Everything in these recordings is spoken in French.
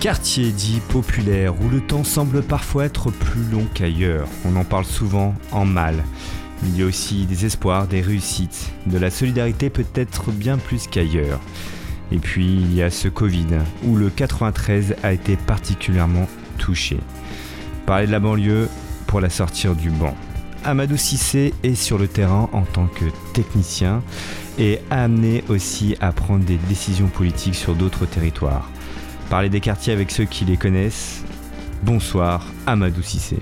Quartier dit populaire où le temps semble parfois être plus long qu'ailleurs. On en parle souvent en mal. Il y a aussi des espoirs, des réussites, de la solidarité peut-être bien plus qu'ailleurs. Et puis il y a ce Covid où le 93 a été particulièrement touché. Parler de la banlieue pour la sortir du banc. Amadou Sissé est sur le terrain en tant que technicien et amené aussi à prendre des décisions politiques sur d'autres territoires. Parler des quartiers avec ceux qui les connaissent. Bonsoir Amadou Sissé.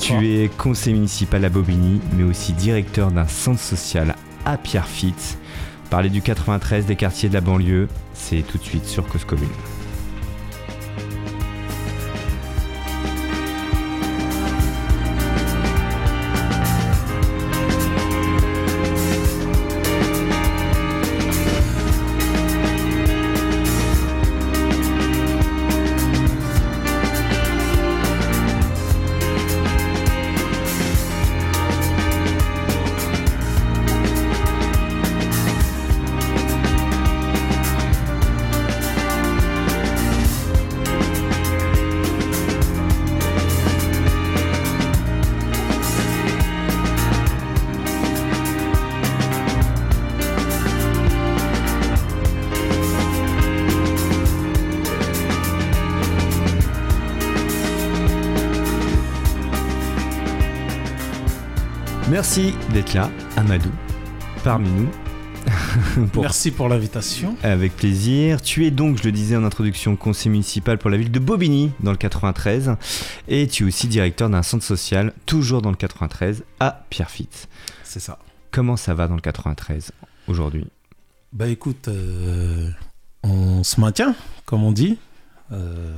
Tu es conseiller municipal à Bobigny, mais aussi directeur d'un centre social à Pierrefitte. Parler du 93 des quartiers de la banlieue, c'est tout de suite sur Cause Commune. Merci d'être là, Amadou, parmi nous. Merci pour l'invitation. Avec plaisir. Tu es donc, je le disais en introduction, conseiller municipal pour la ville de Bobigny, dans le 93. Et tu es aussi directeur d'un centre social, toujours dans le 93, à Pierrefitte. C'est ça. Comment ça va dans le 93 aujourd'hui? Bah écoute, euh, on se maintient, comme on dit. Euh,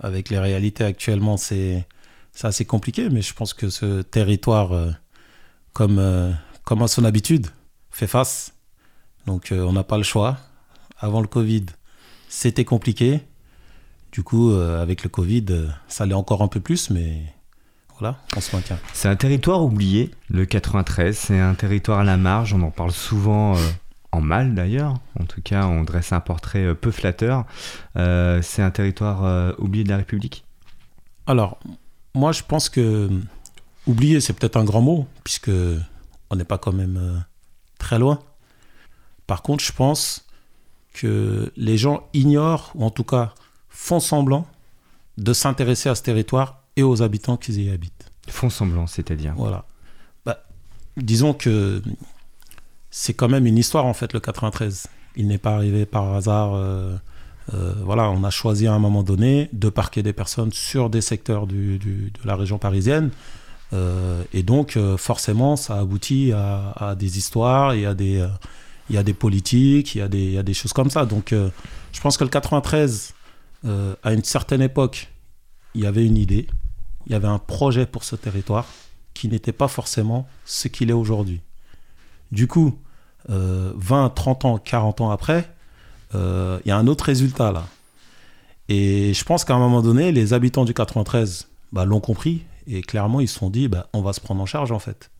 avec les réalités actuellement, c'est assez compliqué, mais je pense que ce territoire... Euh, comme, euh, comme à son habitude, fait face. Donc euh, on n'a pas le choix. Avant le Covid, c'était compliqué. Du coup, euh, avec le Covid, ça allait encore un peu plus, mais voilà, on se maintient. C'est un territoire oublié, le 93. C'est un territoire à la marge. On en parle souvent en mal d'ailleurs. En tout cas, on dresse un portrait peu flatteur. c'est un territoire oublié de la République? Alors, moi, je pense que oublier, c'est peut-être un grand mot, puisque on n'est pas quand même euh, très loin. Par contre, je pense que les gens ignorent, ou en tout cas font semblant, de s'intéresser à ce territoire et aux habitants qui y habitent. Font semblant, c'est-à-dire Voilà. Bah, disons que c'est quand même une histoire, en fait, le 93. Il n'est pas arrivé par hasard. Euh, euh, voilà, on a choisi à un moment donné de parquer des personnes sur des secteurs de la région parisienne et donc, euh, forcément, ça aboutit à, des histoires, y a des, euh, il y a des politiques, il y a des, il y a des choses comme ça. Donc, je pense que le 93, à une certaine époque, il y avait une idée, il y avait un projet pour ce territoire qui n'était pas forcément ce qu'il est aujourd'hui. Du coup, 20, 30 ans, 40 ans après, il y a un autre résultat là. Et je pense qu'à un moment donné, les habitants du 93 bah, l'ont compris et clairement, ils se sont dit, bah, on va se prendre en charge en fait.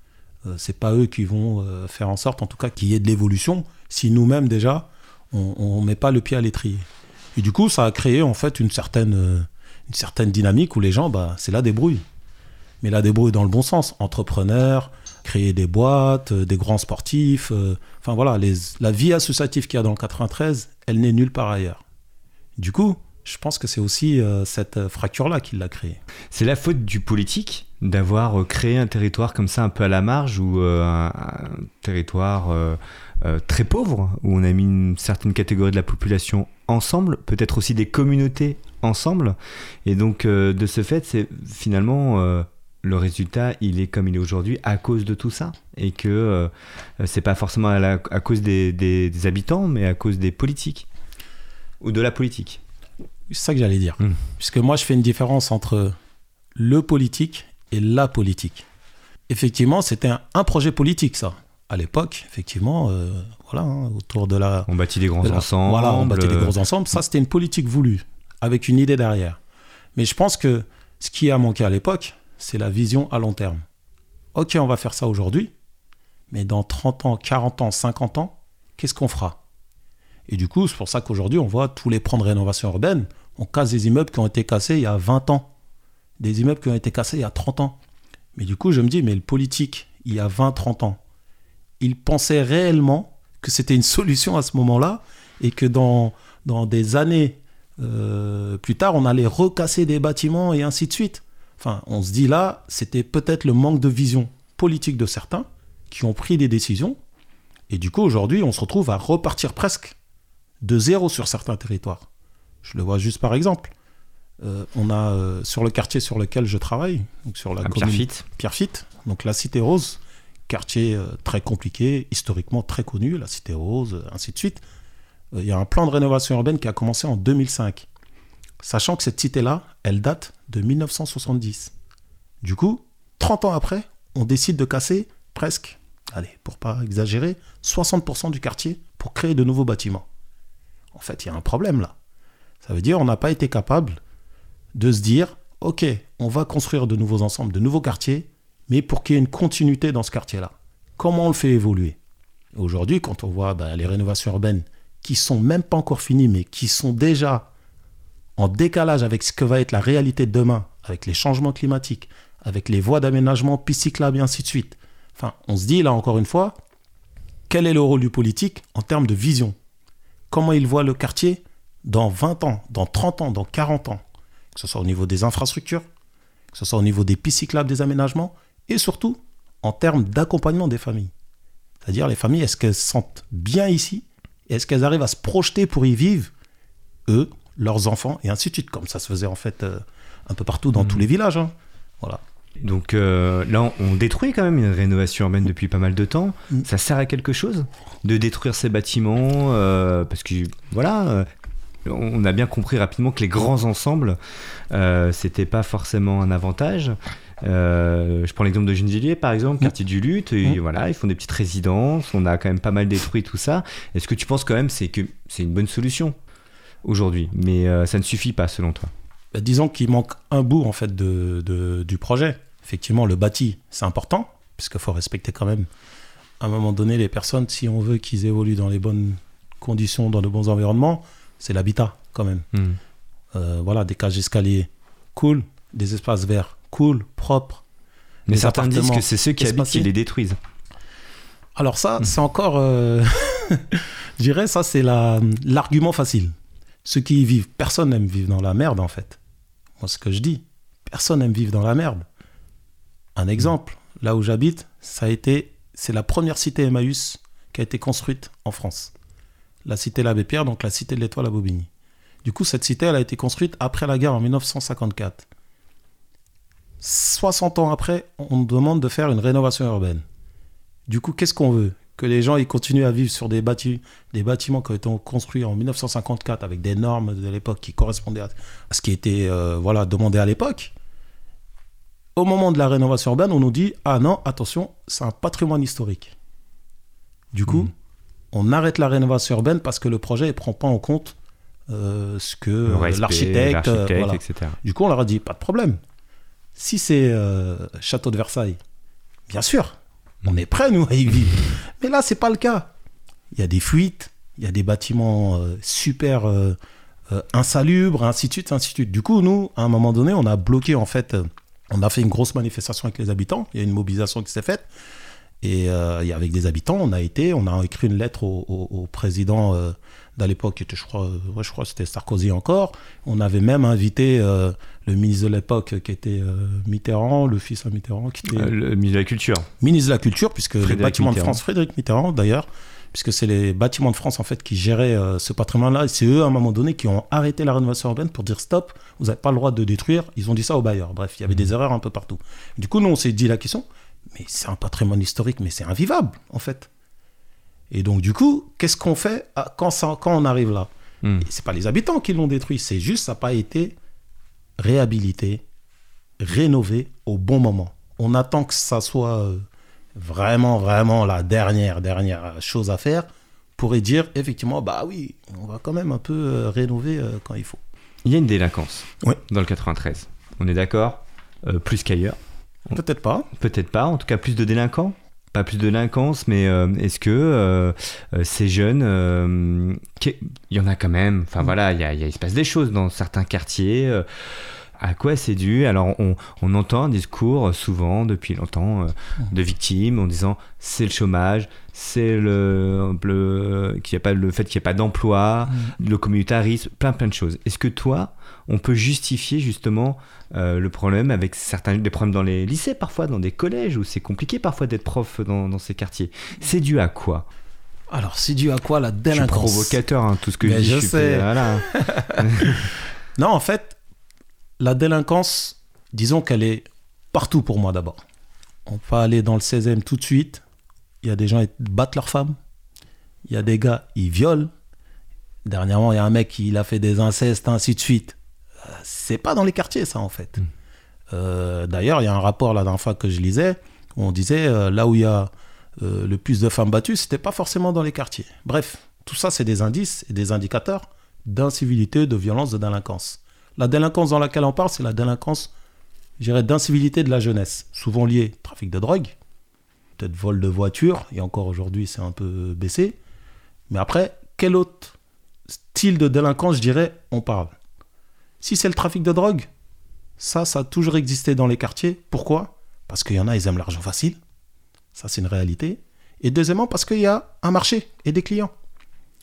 Euh, c'est pas eux qui vont euh, faire en sorte, en tout cas, qu'il y ait de l'évolution, si nous-mêmes déjà, on ne met pas le pied à l'étrier. Et du coup, ça a créé en fait une certaine, euh, une certaine dynamique où les gens, bah, c'est la débrouille. Mais la débrouille dans le bon sens. Entrepreneurs, créer des boîtes, des grands sportifs. enfin voilà, la vie associative qu'il y a dans le 93, elle n'est nulle part ailleurs. Du coup, je pense que c'est aussi euh, cette fracture-là qui l'a créée. C'est la faute du politique d'avoir euh, créé un territoire comme ça un peu à la marge ou euh, un, territoire très pauvre où on a mis une certaine catégorie de la population ensemble, peut-être aussi des communautés ensemble. Et donc de ce fait, c'est finalement le résultat, il est comme il est aujourd'hui à cause de tout ça et que c'est pas forcément à, cause des habitants, mais à cause des politiques ou de la politique. C'est ça que j'allais dire. Hmm. Puisque moi, je fais une différence entre le politique et la politique. Effectivement, c'était un, projet politique, ça. À l'époque, effectivement, euh, voilà, hein, autour de la. On bâtit des grands ensembles. Voilà, on bâtit des grands ensembles. Ça, c'était une politique voulue, avec une idée derrière. Mais je pense que ce qui a manqué à l'époque, c'est la vision à long terme. Ok, on va faire ça aujourd'hui, mais dans 30 ans, 40 ans, 50 ans, qu'est-ce qu'on fera? Et du coup, c'est pour ça qu'aujourd'hui, on voit tous les plans de rénovation urbaine, on casse des immeubles qui ont été cassés il y a 20 ans, des immeubles qui ont été cassés il y a 30 ans. Mais du coup, je me dis, mais le politique, il y a 20, 30 ans, il pensait réellement que c'était une solution à ce moment-là et que dans, dans des années euh, plus tard, on allait recasser des bâtiments et ainsi de suite. Enfin, on se dit là, c'était peut-être le manque de vision politique de certains qui ont pris des décisions. Et du coup, aujourd'hui, on se retrouve à repartir presque de zéro sur certains territoires. Je le vois juste par exemple. Euh, on a euh, sur le quartier sur lequel je travaille, donc sur la À commune Pierrefitte. Pierrefitte, donc la Cité Rose, quartier euh, très compliqué, historiquement très connu, la Cité Rose, ainsi de suite. Il y a un plan de rénovation urbaine qui a commencé en 2005, sachant que cette cité-là, elle date de 1970. Du coup, 30 ans après, on décide de casser presque, allez, pour pas exagérer, 60% du quartier pour créer de nouveaux bâtiments. En fait, il y a un problème là. Ça veut dire on n'a pas été capable de se dire, ok, on va construire de nouveaux ensembles, de nouveaux quartiers, mais pour qu'il y ait une continuité dans ce quartier-là. Comment on le fait évoluer? Aujourd'hui, quand on voit bah, les rénovations urbaines qui sont même pas encore finies, mais qui sont déjà en décalage avec ce que va être la réalité de demain, avec les changements climatiques, avec les voies d'aménagement, pistes cyclables et ainsi de suite. Enfin, on se dit là encore une fois, quel est le rôle du politique en termes de vision? Comment il voit le quartier dans 20 ans, dans 30 ans, dans 40 ans Que ce soit au niveau des infrastructures, que ce soit au niveau des pistes cyclables, des aménagements, et surtout en termes d'accompagnement des familles. C'est-à-dire les familles, est-ce qu'elles se sentent bien ici? Est-ce qu'elles arrivent à se projeter pour y vivre, eux, leurs enfants, et ainsi de suite, comme ça se faisait en fait euh, un peu partout dans Mhm. tous les villages. hein. Voilà. Donc euh, là, on, détruit quand même une rénovation urbaine depuis pas mal de temps. Mm. Ça sert à quelque chose de détruire ces bâtiments euh, Parce que voilà, euh, on a bien compris rapidement que les grands ensembles, euh, c'était pas forcément un avantage. Euh, je prends l'exemple de Gennevilliers par exemple, Mm. quartier du Lutte, et Mm. voilà, ils font des petites résidences, on a quand même pas mal détruit tout ça. Est-ce que tu penses quand même c'est que c'est une bonne solution aujourd'hui, mais euh, ça ne suffit pas selon toi Bah, disons qu'il manque un bout en fait de, de- du projet. Effectivement, le bâti, c'est important, puisqu'il faut respecter quand même, à un moment donné, les personnes, si on veut qu'ils évoluent dans les bonnes conditions, dans de bons environnements, c'est l'habitat quand même. Mm. Euh, voilà, des cages d'escalier, cool, des espaces verts, cool, propres. Mais certains disent que c'est ceux qui habitent qui les détruisent. Alors ça, Mhm. c'est encore, euh, je dirais, ça c'est la- l'argument facile. Ceux qui y vivent, personne n'aime vivre dans la merde en fait. Moi, ce que je dis, personne n'aime vivre dans la merde. Un exemple, là où j'habite, c'est la première cité Emmaüs qui a été construite en France. La cité l'Abbé Pierre, donc la cité de l'Étoile à Bobigny. Du coup, cette cité, elle a été construite après la guerre en 1954. 60 ans après, on demande de faire une rénovation urbaine. Du coup, qu'est-ce qu'on veut? Que les gens ils continuent à vivre sur des, bâti- des bâtiments qui ont été construits en 1954 avec des normes de l'époque qui correspondaient à, ce qui était euh, voilà, demandé à l'époque. Au moment de la rénovation urbaine, on nous dit Ah non, attention, c'est un patrimoine historique. Du coup, Mhm. on arrête la rénovation urbaine parce que le projet ne prend pas en compte euh, ce que euh, l'architecte. euh, voilà. etc. Du coup, on leur a dit, pas de problème. Si c'est Château de Versailles, bien sûr, on est prêts, nous, à y vivre. Mais là, c'est pas le cas. Il y a des fuites, il y a des bâtiments euh, super euh, euh, insalubres, ainsi de suite, ainsi de suite. Du coup, nous, à un moment donné, on a bloqué, en fait, on a fait une grosse manifestation avec les habitants. Il y a une mobilisation qui s'est faite. Et, euh, et avec des habitants, on a été, on a écrit une lettre au, au- au président euh, d'à l'époque, qui était, je crois, euh, ouais, je crois que c'était Sarkozy encore. On avait même invité euh, le ministre de l'époque, qui était Mitterrand, le fils à Mitterrand, qui était le ministre de la Culture. ministre de la Culture, puisque les Frédéric bâtiments de Mitterrand. France, Frédéric Mitterrand d'ailleurs, puisque c'est les bâtiments de France en fait qui géraient ce patrimoine-là. Et c'est eux à un moment donné qui ont arrêté la rénovation urbaine pour dire stop, vous n'avez pas le droit de détruire. Ils ont dit ça aux bailleurs. Bref, il y avait des erreurs un peu partout. Du coup, nous on s'est dit la question, mais c'est un patrimoine historique, mais c'est invivable en fait. Et donc du coup, qu'est-ce qu'on fait quand, ça- quand on arrive là? Et c'est pas les habitants qui l'ont détruit, c'est juste ça n'a pas été réhabilité, rénové au bon moment. On attend que ça soit euh, vraiment, vraiment la dernière, dernière chose à faire pour y dire effectivement, bah oui, on va quand même un peu euh, rénover euh, quand il faut. Il y a une délinquance dans le 93. On est d'accord Euh, Plus qu'ailleurs. Peut-être pas. Peut-être pas. En tout cas, plus de délinquants pas plus de délinquance, mais euh, est-ce que euh, euh, ces jeunes, il y en a quand même, enfin voilà, il, y a, il se passe des choses dans certains quartiers. à quoi c'est dû Alors on, on, entend un discours souvent depuis longtemps de victimes en disant c'est le chômage, c'est le, le, y a pas, le fait qu'il n'y ait pas d'emploi, mm. le communautarisme, plein plein de choses. Est-ce que toi, on peut justifier justement euh, le problème avec certains des problèmes dans les lycées parfois, dans des collèges où c'est compliqué parfois d'être prof dans, ces quartiers. C'est dû à quoi? Alors c'est dû à quoi la délinquance? Je provocateur, hein, tout ce que je dis. Je, sais. non, en fait, la délinquance, disons qu'elle est partout pour moi d'abord. On peut aller dans le 16e tout de suite. Il y a des gens qui battent leurs femmes. Il y a des gars, ils violent. Dernièrement, il y a un mec qui a fait des incestes, ainsi de suite c'est pas dans les quartiers, ça, en fait. Hmm. Euh, d'ailleurs, il y a un rapport la dernière fois que je lisais où on disait euh, là où il y a euh, le plus de femmes battues, c'était pas forcément dans les quartiers. Bref, tout ça, c'est des indices et des indicateurs d'incivilité, de violence, de délinquance. La délinquance dans laquelle on parle, c'est la délinquance, je dirais, d'incivilité de la jeunesse, souvent liée au trafic de drogue, peut-être vol de voiture, et encore aujourd'hui, c'est un peu baissé. Mais après, quel autre style de délinquance, je dirais, on parle? Si c'est le trafic de drogue, ça, ça a toujours existé dans les quartiers. Pourquoi? Parce qu'il y en a, ils aiment l'argent facile. Ça, c'est une réalité. Et deuxièmement, parce qu'il y a un marché et des clients.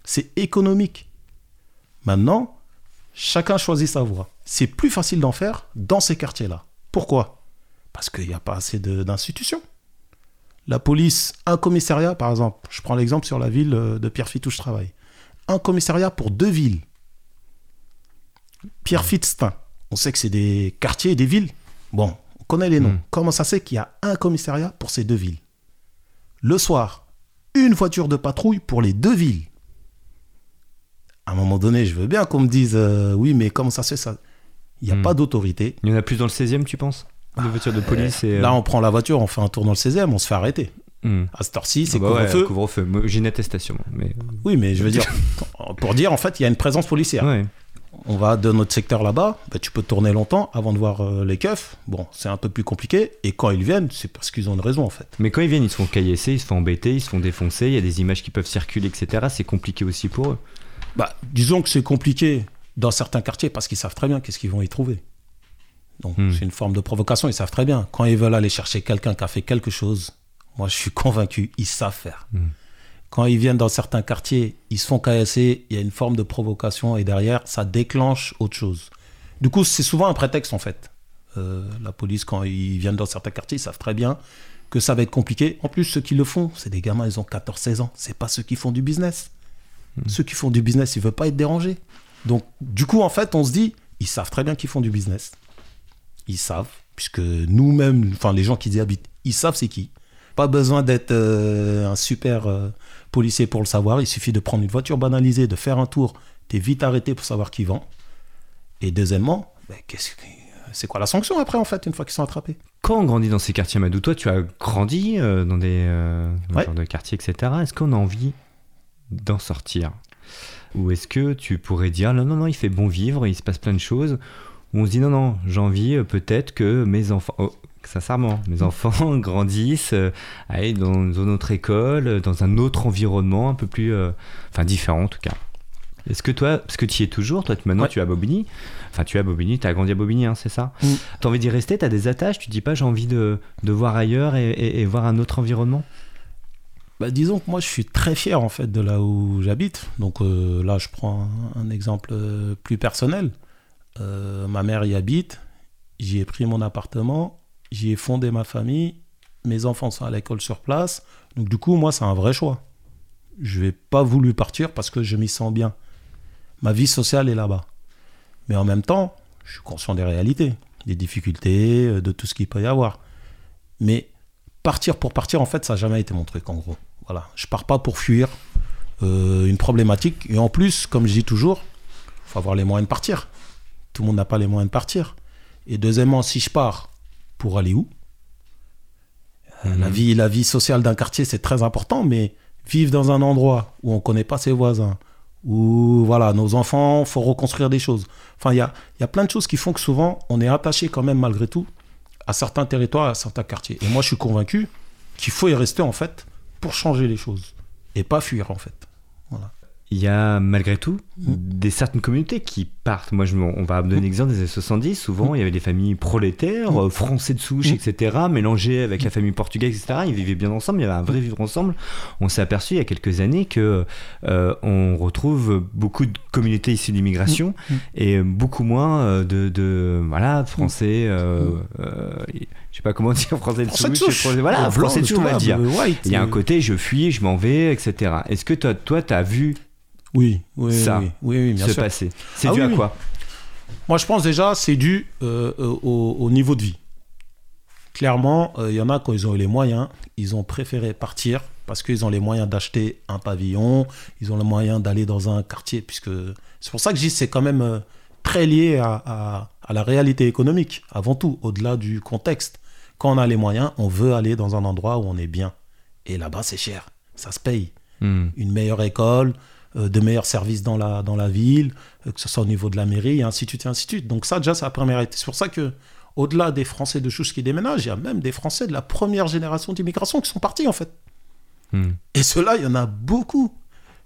C'est économique. Maintenant, chacun choisit sa voie. C'est plus facile d'en faire dans ces quartiers-là. Pourquoi? Parce qu'il n'y a pas assez d'institutions. La police, un commissariat, par exemple, je prends l'exemple sur la ville euh, de Pierrefitte où je travaille. Un commissariat pour deux villes. Pierre Fitztin. On sait que c'est des quartiers et des villes. Bon, on connaît les noms. Hmm. Comment ça c'est qu'il y a un commissariat pour ces deux villes? Le soir, une voiture de patrouille pour les deux villes. À un moment donné, je veux bien qu'on me dise euh, oui, mais comment ça se fait ça? Il n'y a hmm. pas d'autorité. Il y en a plus dans le 16e, tu penses? De voitures de police et, euh, Là, on prend la voiture, on fait un tour dans le 16e, on se fait arrêter. Hmm. À cette heure-ci, c'est ah bah couvre-feu. J'ai une attestation. Mais... Oui, mais je veux dire, pour dire, en fait, il y a une présence policière. Ouais on va de notre secteur là-bas, bah, tu peux tourner longtemps avant de voir euh, les keufs. Bon, c'est un peu plus compliqué. Et quand ils viennent, c'est parce qu'ils ont une raison en fait. Mais quand ils viennent, ils se font caillasser, ils se font embêter, ils se font défoncer, il y a des images qui peuvent circuler, etc. C'est compliqué aussi pour eux. Bah, disons que c'est compliqué dans certains quartiers parce qu'ils savent très bien qu'est-ce qu'ils vont y trouver. Donc hmm. c'est une forme de provocation, ils savent très bien. Quand ils veulent aller chercher quelqu'un qui a fait quelque chose, moi je suis convaincu, ils savent faire. Hmm quand ils viennent dans certains quartiers, ils se font caillasser, il y a une forme de provocation et derrière, ça déclenche autre chose. Du coup, c'est souvent un prétexte en fait. Euh, la police, quand ils viennent dans certains quartiers, ils savent très bien que ça va être compliqué. En plus, ceux qui le font, c'est des gamins, ils ont 14-16 ans. C'est pas ceux qui font du business. Hmm. Ceux qui font du business, ils veulent pas être dérangés. Donc, du coup, en fait, on se dit, ils savent très bien qu'ils font du business. Ils savent, puisque nous-mêmes, enfin, les gens qui y habitent, ils savent c'est qui. Pas besoin d'être euh, un super euh, policier pour le savoir. Il suffit de prendre une voiture banalisée, de faire un tour. Tu es vite arrêté pour savoir qui vend. Et deuxièmement, ben, c'est quoi la sanction après, en fait, une fois qu'ils sont attrapés? Quand on grandit dans ces quartiers, Madou, toi, tu as grandi euh, dans des dans de quartiers, etc. Est-ce qu'on a envie d'en sortir? Ou est-ce que tu pourrais dire, non, non, non, il fait bon vivre, il se passe plein de choses On se dit, non, non, j'ai envie peut-être que mes enfants... Oh, sincèrement. Mes enfants grandissent, euh, dans une autre école, dans un autre environnement, un peu plus. Euh, enfin, différent en tout cas. Est-ce que toi, parce que tu y es toujours, toi maintenant tu es à Bobigny, enfin tu es à Bobigny, tu as grandi à Bobigny, hein, c'est ça mm. Tu as envie d'y rester, tu as des attaches, tu dis pas j'ai envie de, de, voir ailleurs et, voir un autre environnement? Bah, disons que moi je suis très fier en fait de là où j'habite. Donc euh, là je prends un, exemple plus personnel. Ma mère y habite, j'y ai pris mon appartement j'y ai fondé ma famille, mes enfants sont à l'école sur place, donc du coup, moi, c'est un vrai choix. Je n'ai pas voulu partir parce que je m'y sens bien. Ma vie sociale est là-bas. Mais en même temps, je suis conscient des réalités, des difficultés, euh, de tout ce qu'il peut y avoir. Mais partir pour partir, en fait, ça n'a jamais été mon truc, en gros. Voilà, je pars pas pour fuir euh, une problématique. Et en plus, comme je dis toujours, il faut avoir les moyens de partir. Tout le monde n'a pas les moyens de partir. Et deuxièmement, si je pars pour aller où? Euh, la, mhm. vie, la vie sociale d'un quartier, c'est très important, mais vivre dans un endroit où on ne connaît pas ses voisins, où voilà, nos enfants, faut reconstruire des choses. Enfin, il y a, y a plein de choses qui font que souvent, on est attaché quand même malgré tout à certains territoires, à certains quartiers. Et moi, je suis convaincu qu'il faut y rester en fait pour changer les choses et pas fuir en fait. Voilà il y a malgré tout mm. des certaines communautés qui partent. Moi, je, on va donner mm. l'exemple des années 70. Souvent, mm. il y avait des familles prolétaires, euh, français de souche, etc., mélangées avec la famille portugaise, etc. Ils vivaient bien ensemble. Il y avait un vrai vivre ensemble. On s'est aperçu il y a quelques années que euh, on retrouve beaucoup de communautés issues d'immigration et beaucoup moins euh, de, de voilà français. Euh, je sais pas comment dire français de souche. voilà, français de souche, on va dire. Il y a un côté, je fuis, je m'en vais, etc. Est-ce que toi, toi, tu as vu oui, oui, ça oui, oui, bien se sûr. passer. C'est ah dû à quoi Moi, je pense déjà, c'est dû euh, euh, au, niveau de vie. Clairement, euh, il y en a quand ils ont eu les moyens, ils ont préféré partir parce qu'ils ont les moyens d'acheter un pavillon, ils ont les moyens d'aller dans un quartier, puisque c'est pour ça que je dis c'est quand même très lié à, à, la réalité économique, avant tout, au-delà du contexte. Quand on a les moyens, on veut aller dans un endroit où on est bien. Et là-bas, c'est cher, ça se paye. Hmm. Une meilleure école, de meilleurs services dans la, dans la ville, euh, que ce soit au niveau de la mairie, et ainsi de suite, et ainsi de suite. Donc ça, déjà, c'est la première étape. C'est pour ça que, au-delà des Français de chouche qui déménagent, il y a même des Français de la première génération d'immigration qui sont partis, en fait. Hmm. Et ceux-là, il y en a beaucoup.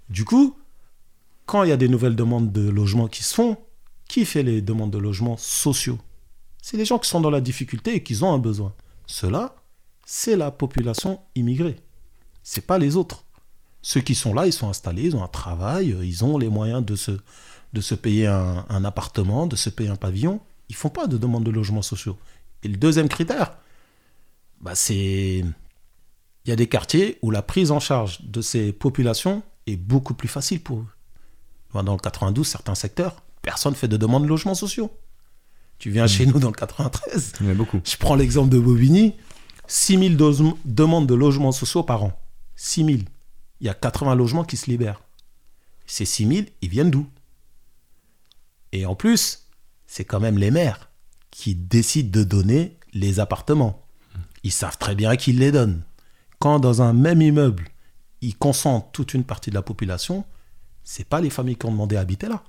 Du coup, quand il y a des nouvelles demandes de logement qui se font, qui fait les demandes de logement sociaux? C'est les gens qui sont dans la difficulté et qui ont un besoin. Ceux-là, c'est la population immigrée. C'est pas les autres. Ceux qui sont là, ils sont installés, ils ont un travail, euh, ils ont les moyens de se, de se payer un, appartement, de se payer un pavillon. Ils font pas de demande de logements sociaux. Et le deuxième critère, bah c'est il y a des quartiers où la prise en charge de ces populations est beaucoup plus facile pour eux. Dans le 92, certains secteurs, personne ne fait de demande de logements sociaux. Tu viens chez mmh. nous dans le 93. Il y a beaucoup. Je prends l'exemple de Bobigny. 6000 demandes de logements sociaux par an. 6000 il y a 80 logements qui se libèrent. Ces 6000, ils viennent d'où? Et en plus, c'est quand même les maires qui décident de donner les appartements. Ils savent très bien qu'ils les donnent. Quand dans un même immeuble, ils concentrent toute une partie de la population, c'est pas les familles qui ont demandé à habiter là.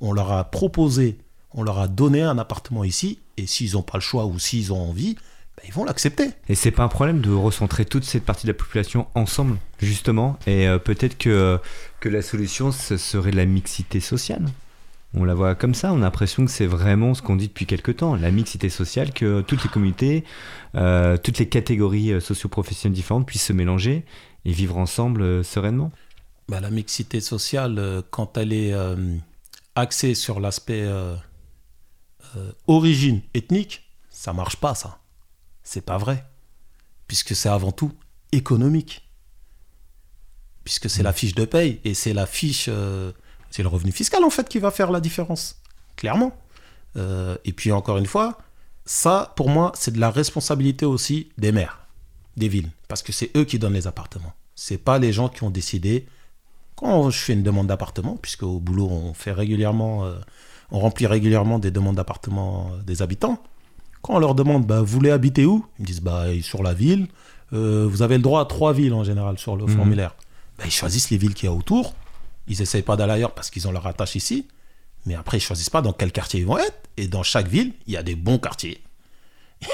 On leur a proposé, on leur a donné un appartement ici, et s'ils n'ont pas le choix ou s'ils ont envie, ben, ils vont l'accepter. Et c'est pas un problème de recentrer toute cette partie de la population ensemble, justement. Et euh, peut-être que, que la solution, ce serait la mixité sociale. On la voit comme ça, on a l'impression que c'est vraiment ce qu'on dit depuis quelque temps, la mixité sociale, que toutes les communautés, euh, toutes les catégories euh, socio-professionnelles différentes puissent se mélanger et vivre ensemble sereinement. Bah, la mixité sociale, quand elle est axée sur l'aspect origine ethnique, ça marche pas ça. C'est pas vrai. Puisque c'est avant tout économique. Puisque c'est mm. la fiche de paye et c'est la fiche. Euh, c'est le revenu fiscal en fait qui va faire la différence. Clairement. Euh, et puis encore une fois, ça pour moi c'est de la responsabilité aussi des maires, des villes. Parce que c'est eux qui donnent les appartements. C'est pas les gens qui ont décidé. Quand je fais une demande d'appartement, puisque au boulot on fait régulièrement. Euh, on remplit régulièrement des demandes d'appartement des habitants. Quand on leur demande, bah, vous voulez habiter où? Ils disent, bah, sur la ville. Euh, vous avez le droit à trois villes en général sur le mhm. formulaire. Bah, ils choisissent les villes qu'il y a autour. Ils n'essayent pas d'aller ailleurs parce qu'ils ont leur attache ici. Mais après, ils choisissent pas dans quel quartier ils vont être. Et dans chaque ville, il y a des bons quartiers.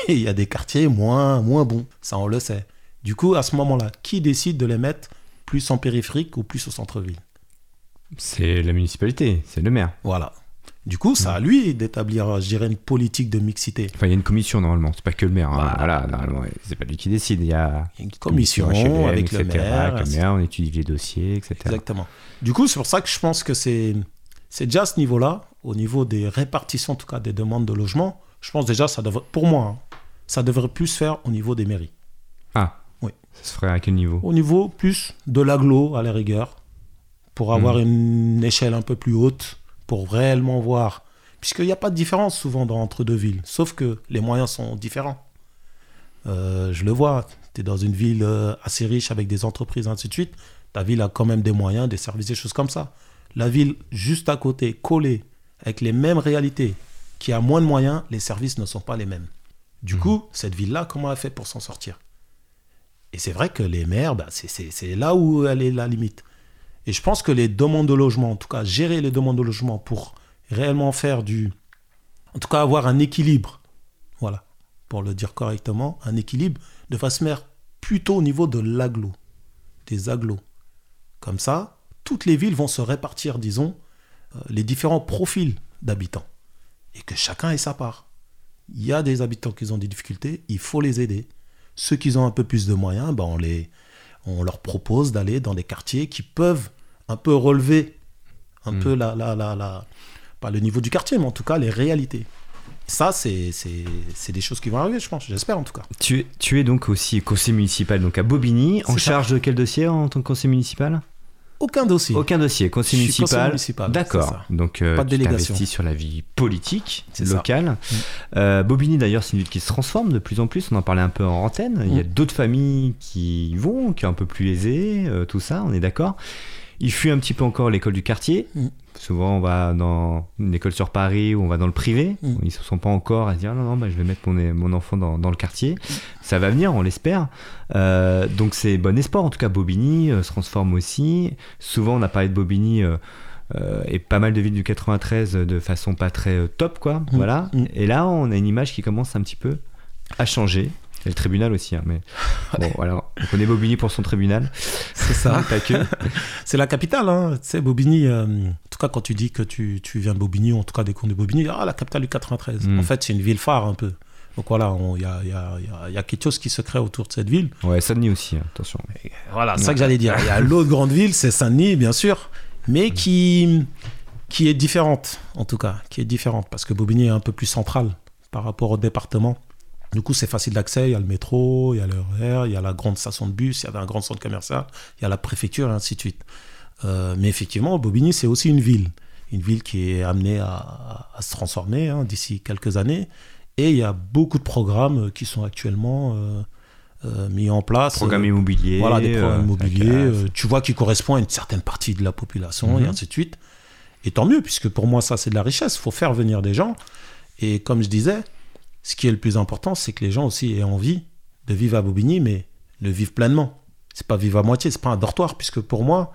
Et il y a des quartiers moins, moins bons. Ça, on le sait. Du coup, à ce moment-là, qui décide de les mettre plus en périphérique ou plus au centre-ville? C'est la municipalité, c'est le maire. Voilà. Du coup, ça à lui d'établir, je dirais, une politique de mixité. Enfin, il y a une commission normalement, c'est pas que le maire. Hein. Bah, voilà, normalement, c'est pas lui qui décide. Il y a une commission, avec le maire. Avec le maire, on étudie les dossiers, etc. Exactement. Du coup, c'est pour ça que je pense que c'est, c'est déjà à ce niveau-là, au niveau des répartitions, en tout cas des demandes de logement. Je pense déjà, ça devrait, pour moi, hein, ça devrait plus se faire au niveau des mairies. Ah. Oui. Ça se ferait à quel niveau? Au niveau plus de l'aglo à la rigueur, pour avoir hmm. une échelle un peu plus haute pour réellement voir. Puisqu'il n'y a pas de différence souvent dans, entre deux villes, sauf que les moyens sont différents. Euh, je le vois, tu es dans une ville euh, assez riche avec des entreprises, ainsi de suite. Ta ville a quand même des moyens, des services, des choses comme ça. La ville juste à côté, collée, avec les mêmes réalités, qui a moins de moyens, les services ne sont pas les mêmes. Du mmh. coup, cette ville-là, comment elle fait pour s'en sortir? Et c'est vrai que les maires, bah, c'est là où elle est la limite. Et je pense que les demandes de logement, en tout cas gérer les demandes de logement pour réellement faire du... En tout cas avoir un équilibre, voilà, pour le dire correctement, un équilibre de façon plutôt au niveau de l'agglo, des agglos. Comme ça, toutes les villes vont se répartir, disons, euh, les différents profils d'habitants. Et que chacun ait sa part. Il y a des habitants qui ont des difficultés, il faut les aider. Ceux qui ont un peu plus de moyens, ben on, les, on leur propose d'aller dans des quartiers qui peuvent un peu relever un Mm. peu la, la, la, la- pas le niveau du quartier, mais en tout cas les réalités. Ça, c'est des choses qui vont arriver, je pense, j'espère en tout cas. Tu es, tu es donc aussi conseiller municipal donc à Bobigny, en ça. charge de quel dossier en tant que conseiller municipal? Aucun dossier. Aucun dossier, conseiller municipal. municipal, D'accord. Donc euh, Pas de délégation. sur la vie politique locale. Mm. Euh, Bobigny d'ailleurs, c'est une ville qui se transforme de plus en plus. On en parlait un peu en antenne. Il y a Mm. d'autres familles qui y vont, qui sont un peu plus aisées, euh, tout ça. On est d'accord. Il fuit un petit peu encore l'école du quartier. Mm. Souvent, on va dans une école sur Paris ou on va dans le privé. Mm. Ils ne se sont pas encore à dire non, non, bah, je vais mettre mon, mon enfant dans, dans le quartier. Ça va venir, on l'espère. Euh, donc, c'est bon espoir. En tout cas, Bobigny euh, se transforme aussi. Souvent, on a parlé de Bobigny. euh, et pas mal de villes du 93 de façon pas très top, quoi. Voilà. Mm. Et là, on a une image qui commence un petit peu à changer. Et le tribunal aussi, hein, mais bon, voilà. On connaît Bobigny pour son tribunal, C'est ça. C'est la capitale, hein. tu sais, Bobigny. euh, en tout cas, quand tu dis que tu, tu viens de Bobigny, en tout cas des cours de Bobigny, ah, la capitale du 93. Mm. En fait, c'est une ville phare un peu. Donc voilà, il y a, y a- y a- y a quelque chose qui se crée autour de cette ville. Ouais, Saint-Denis aussi, hein, attention. Voilà, c'est ça que j'allais dire. Il y a l'autre grande ville, c'est Saint-Denis, bien sûr, mais qui, qui est différente, en tout cas, qui est différente, parce que Bobigny est un peu plus central par rapport au département. Du coup, c'est facile d'accès. Il y a le métro, il y a le RER, il y a la grande station de bus, il y a un grand centre commercial, il y a la préfecture, et ainsi de suite. Euh, mais effectivement, Bobigny, c'est aussi une ville. Une ville qui est amenée à, à se transformer hein, d'ici quelques années. Et il y a beaucoup de programmes qui sont actuellement euh, euh, mis en place. Programme Euh, immobilier. voilà, des programmes immobiliers. tu vois qui correspond à une certaine partie de la population Mhm. et ainsi de suite. Et tant mieux, puisque pour moi, ça, c'est de la richesse. Il faut faire venir des gens. Et comme je disais, ce qui est le plus important, c'est que les gens aussi aient envie de vivre à Bobigny, mais le vivre pleinement. C'est pas vivre à moitié, c'est pas un dortoir, puisque pour moi,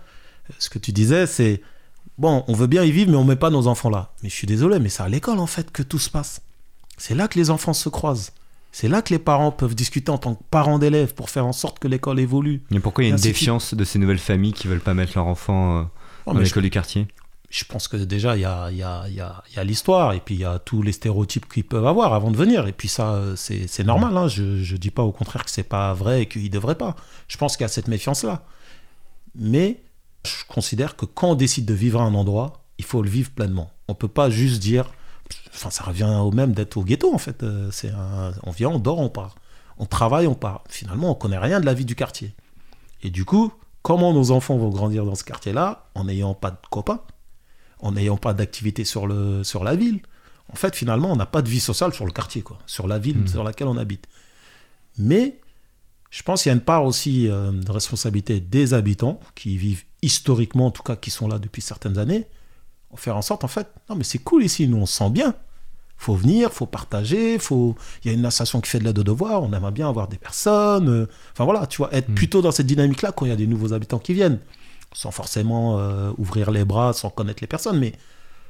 ce que tu disais, c'est bon, on veut bien y vivre, mais on met pas nos enfants là. Mais je suis désolé, mais c'est à l'école en fait que tout se passe. C'est là que les enfants se croisent. C'est là que les parents peuvent discuter en tant que parents d'élèves pour faire en sorte que l'école évolue. Mais pourquoi il y a une défiance de ces nouvelles familles qui veulent pas mettre leur enfant euh, Oh, dans l'école du quartier? Je pense que déjà, il y a, l'histoire et puis il y a tous les stéréotypes qu'ils peuvent avoir avant de venir. Et puis ça, euh, c'est normal. hein. Je ne dis pas au contraire que c'est pas vrai et qu'ils ne devraient pas. Je pense qu'il y a cette méfiance-là. Mais je considère que quand on décide de vivre à un endroit, il faut le vivre pleinement. On peut pas juste dire... Enfin, ça revient au même d'être au ghetto, en fait. Euh, on vient, on dort, on part. On travaille, on part. Finalement, on connaît rien de la vie du quartier. Et du coup, comment nos enfants vont grandir dans ce quartier-là en n'ayant pas de copains? En n'ayant pas d'activité sur, le, sur la ville. En fait, finalement, on n'a pas de vie sociale sur le quartier, quoi, sur la ville Mm. sur laquelle on habite. Mais je pense qu'il y a une part aussi euh, de responsabilité des habitants qui vivent historiquement, en tout cas, qui sont là depuis certaines années, faire en sorte, en fait, non, mais c'est cool ici, nous, on se sent bien. faut venir, faut partager, faut... il y a une association qui fait de l'aide aux devoirs, on aimerait bien avoir des personnes. euh, Enfin voilà, tu vois, être Mm. plutôt dans cette dynamique-là quand il y a des nouveaux habitants qui viennent sans forcément euh, ouvrir les bras, sans connaître les personnes. Mais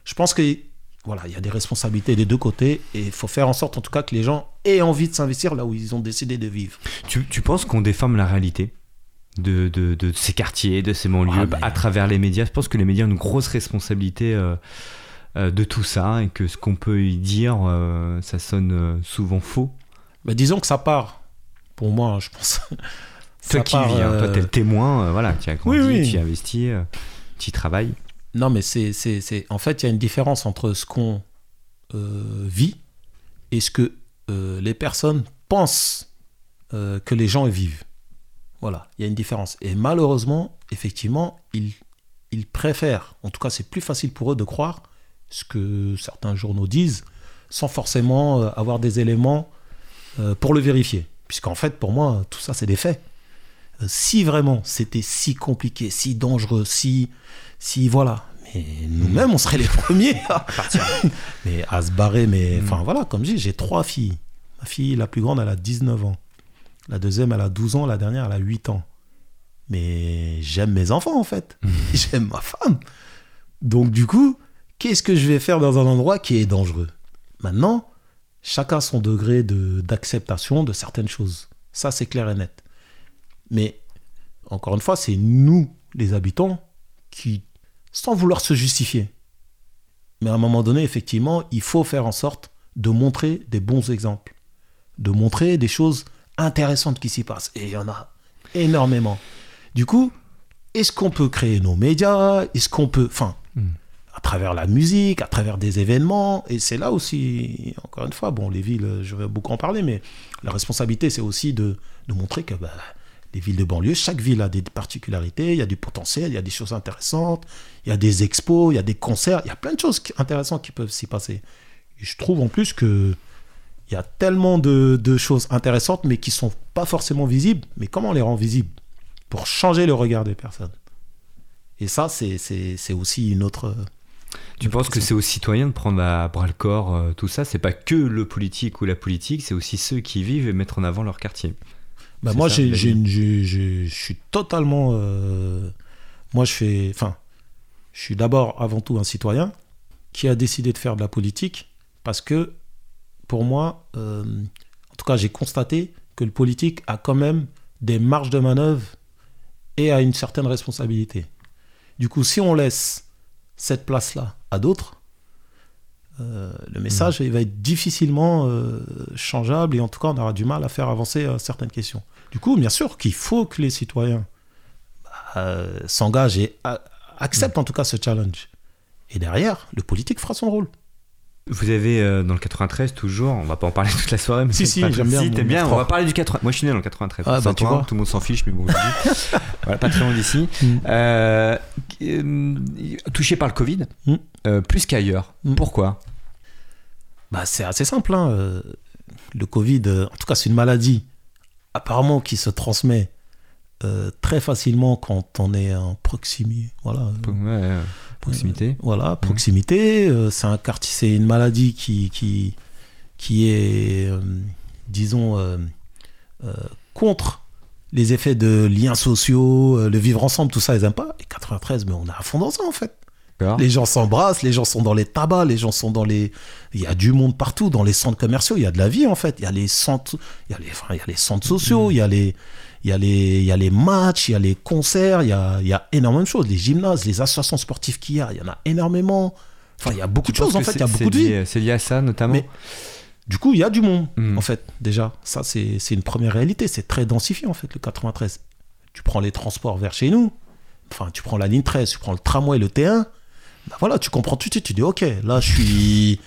je pense que voilà, il y a des responsabilités des deux côtés et il faut faire en sorte en tout cas que les gens aient envie de s'investir là où ils ont décidé de vivre. Tu, tu penses qu'on déforme la réalité de, de, de ces quartiers, de ces banlieues, Ah, à travers les médias? Je pense que les médias ont une grosse responsabilité euh, euh, de tout ça et que ce qu'on peut y dire, ça sonne souvent faux. Mais disons que ça part, pour moi, je pense. Toi qui part, vis, hein, toi euh, t'es le témoin, euh, voilà, tu as grandi, Oui, oui. tu as investi, euh, tu y travailles. Non, mais c'est, c'est, c'est- En fait, il y a une différence entre ce qu'on euh, vit et ce que euh, les personnes pensent euh, que les gens vivent. Voilà, il y a une différence. Et malheureusement, effectivement, ils, ils préfèrent, en tout cas, c'est plus facile pour eux de croire ce que certains journaux disent sans forcément euh, avoir des éléments euh, pour le vérifier. Puisqu'en fait, pour moi, tout ça, c'est des faits. Si vraiment c'était si compliqué, si dangereux, si, si voilà, mais nous-mêmes, on serait les premiers à, mais à se barrer. Mais Mm. enfin, voilà, comme je dis, j'ai trois filles. Ma fille, la plus grande, elle a 19 ans. La deuxième, elle a 12 ans. La dernière, elle a 8 ans. Mais j'aime mes enfants, en fait. j'aime ma femme. Donc, du coup, qu'est-ce que je vais faire dans un endroit qui est dangereux? Maintenant, chacun son degré de- d'acceptation de certaines choses. Ça, c'est clair et net. Mais encore une fois, c'est nous, les habitants, qui, sans vouloir se justifier, mais à un moment donné, effectivement, il faut faire en sorte de montrer des bons exemples, de montrer des choses intéressantes qui s'y passent. Et il y en a énormément. Du coup, est-ce qu'on peut créer nos médias? Est-ce qu'on peut... Enfin, Hmm. à travers la musique, à travers des événements? Et c'est là aussi, encore une fois, bon, les villes, je vais beaucoup en parler, mais la responsabilité, c'est aussi de, de montrer que bah, les villes de banlieue, chaque ville a des particularités, il y a du potentiel, il y a des choses intéressantes, il y a des expos, il y a des concerts, il y a plein de choses intéressantes qui peuvent s'y passer. Et je trouve en plus que il y a tellement de, de choses intéressantes, mais qui sont pas forcément visibles. Mais comment on les rend visibles? Pour changer le regard des personnes. Et ça, c'est aussi une autre... Tu penses que c'est aux citoyens de prendre à bras le corps euh, tout ça? C'est pas que le politique ou la politique, c'est aussi ceux qui vivent et mettre en avant leur quartier. C'est moi, je suis totalement. euh, moi, je fais. Enfin, je suis d'abord, avant tout, un citoyen qui a décidé de faire de la politique parce que, pour moi, euh, en tout cas, j'ai constaté que le politique a quand même des marges de manœuvre et a une certaine responsabilité. Du coup, si on laisse cette place-là à d'autres, euh, le message il va être difficilement euh, changeable et en tout cas on aura du mal à faire avancer euh, certaines questions. Du coup, bien sûr qu'il faut que les citoyens bah, s'engagent et acceptent en tout cas ce challenge. Et derrière, le politique fera son rôle. Vous avez dans le 93 toujours, on va pas en parler toute la soirée, mais Si, si, j'aime bien Si, t'aimes bien, on va parler du 93. Moi je suis né dans le 93. Ah, bah, tu vois. tout le monde s'en fiche, mais bon, voilà, pas très loin d'ici. Mm. Euh, touché par le Covid, Mm. euh, plus qu'ailleurs. Mm. Pourquoi? Bah, c'est assez simple. hein, euh, Le Covid, en tout cas, c'est une maladie apparemment qui se transmet euh, très facilement quand on est en proximité. Voilà. Ouais, euh, proximité. Voilà, proximité. c'est un quartier, c'est une maladie qui qui qui est, disons, contre les effets de liens sociaux, euh, le vivre ensemble, tout ça, ils aiment pas. Et 93, mais on est à fond dans ça en fait. Les gens s'embrassent, les gens sont dans les tabacs, les gens sont dans les. Il y a du monde partout, dans les centres commerciaux, il y a de la vie en fait. Il y a les centres, il y a les, enfin, il y a les centres sociaux, il y a les, il y a les, il y a les matchs, il y a les concerts, il y a, il y a énormément de choses. Les gymnases, les associations sportives qu'il y a, il y en a énormément. Enfin, il y a beaucoup de Tu choses en fait, il y a beaucoup de vie. C'est lié à ça notamment Mais- Du coup, il y a du monde, Mm. en fait, déjà. Ça, c'est une première réalité. C'est très densifié, en fait, le 93. Tu prends les transports vers chez nous, enfin, tu prends la ligne 13, tu prends le tramway, le T1, bah voilà, tu comprends tout de suite. Tu dis, OK, là, je suis,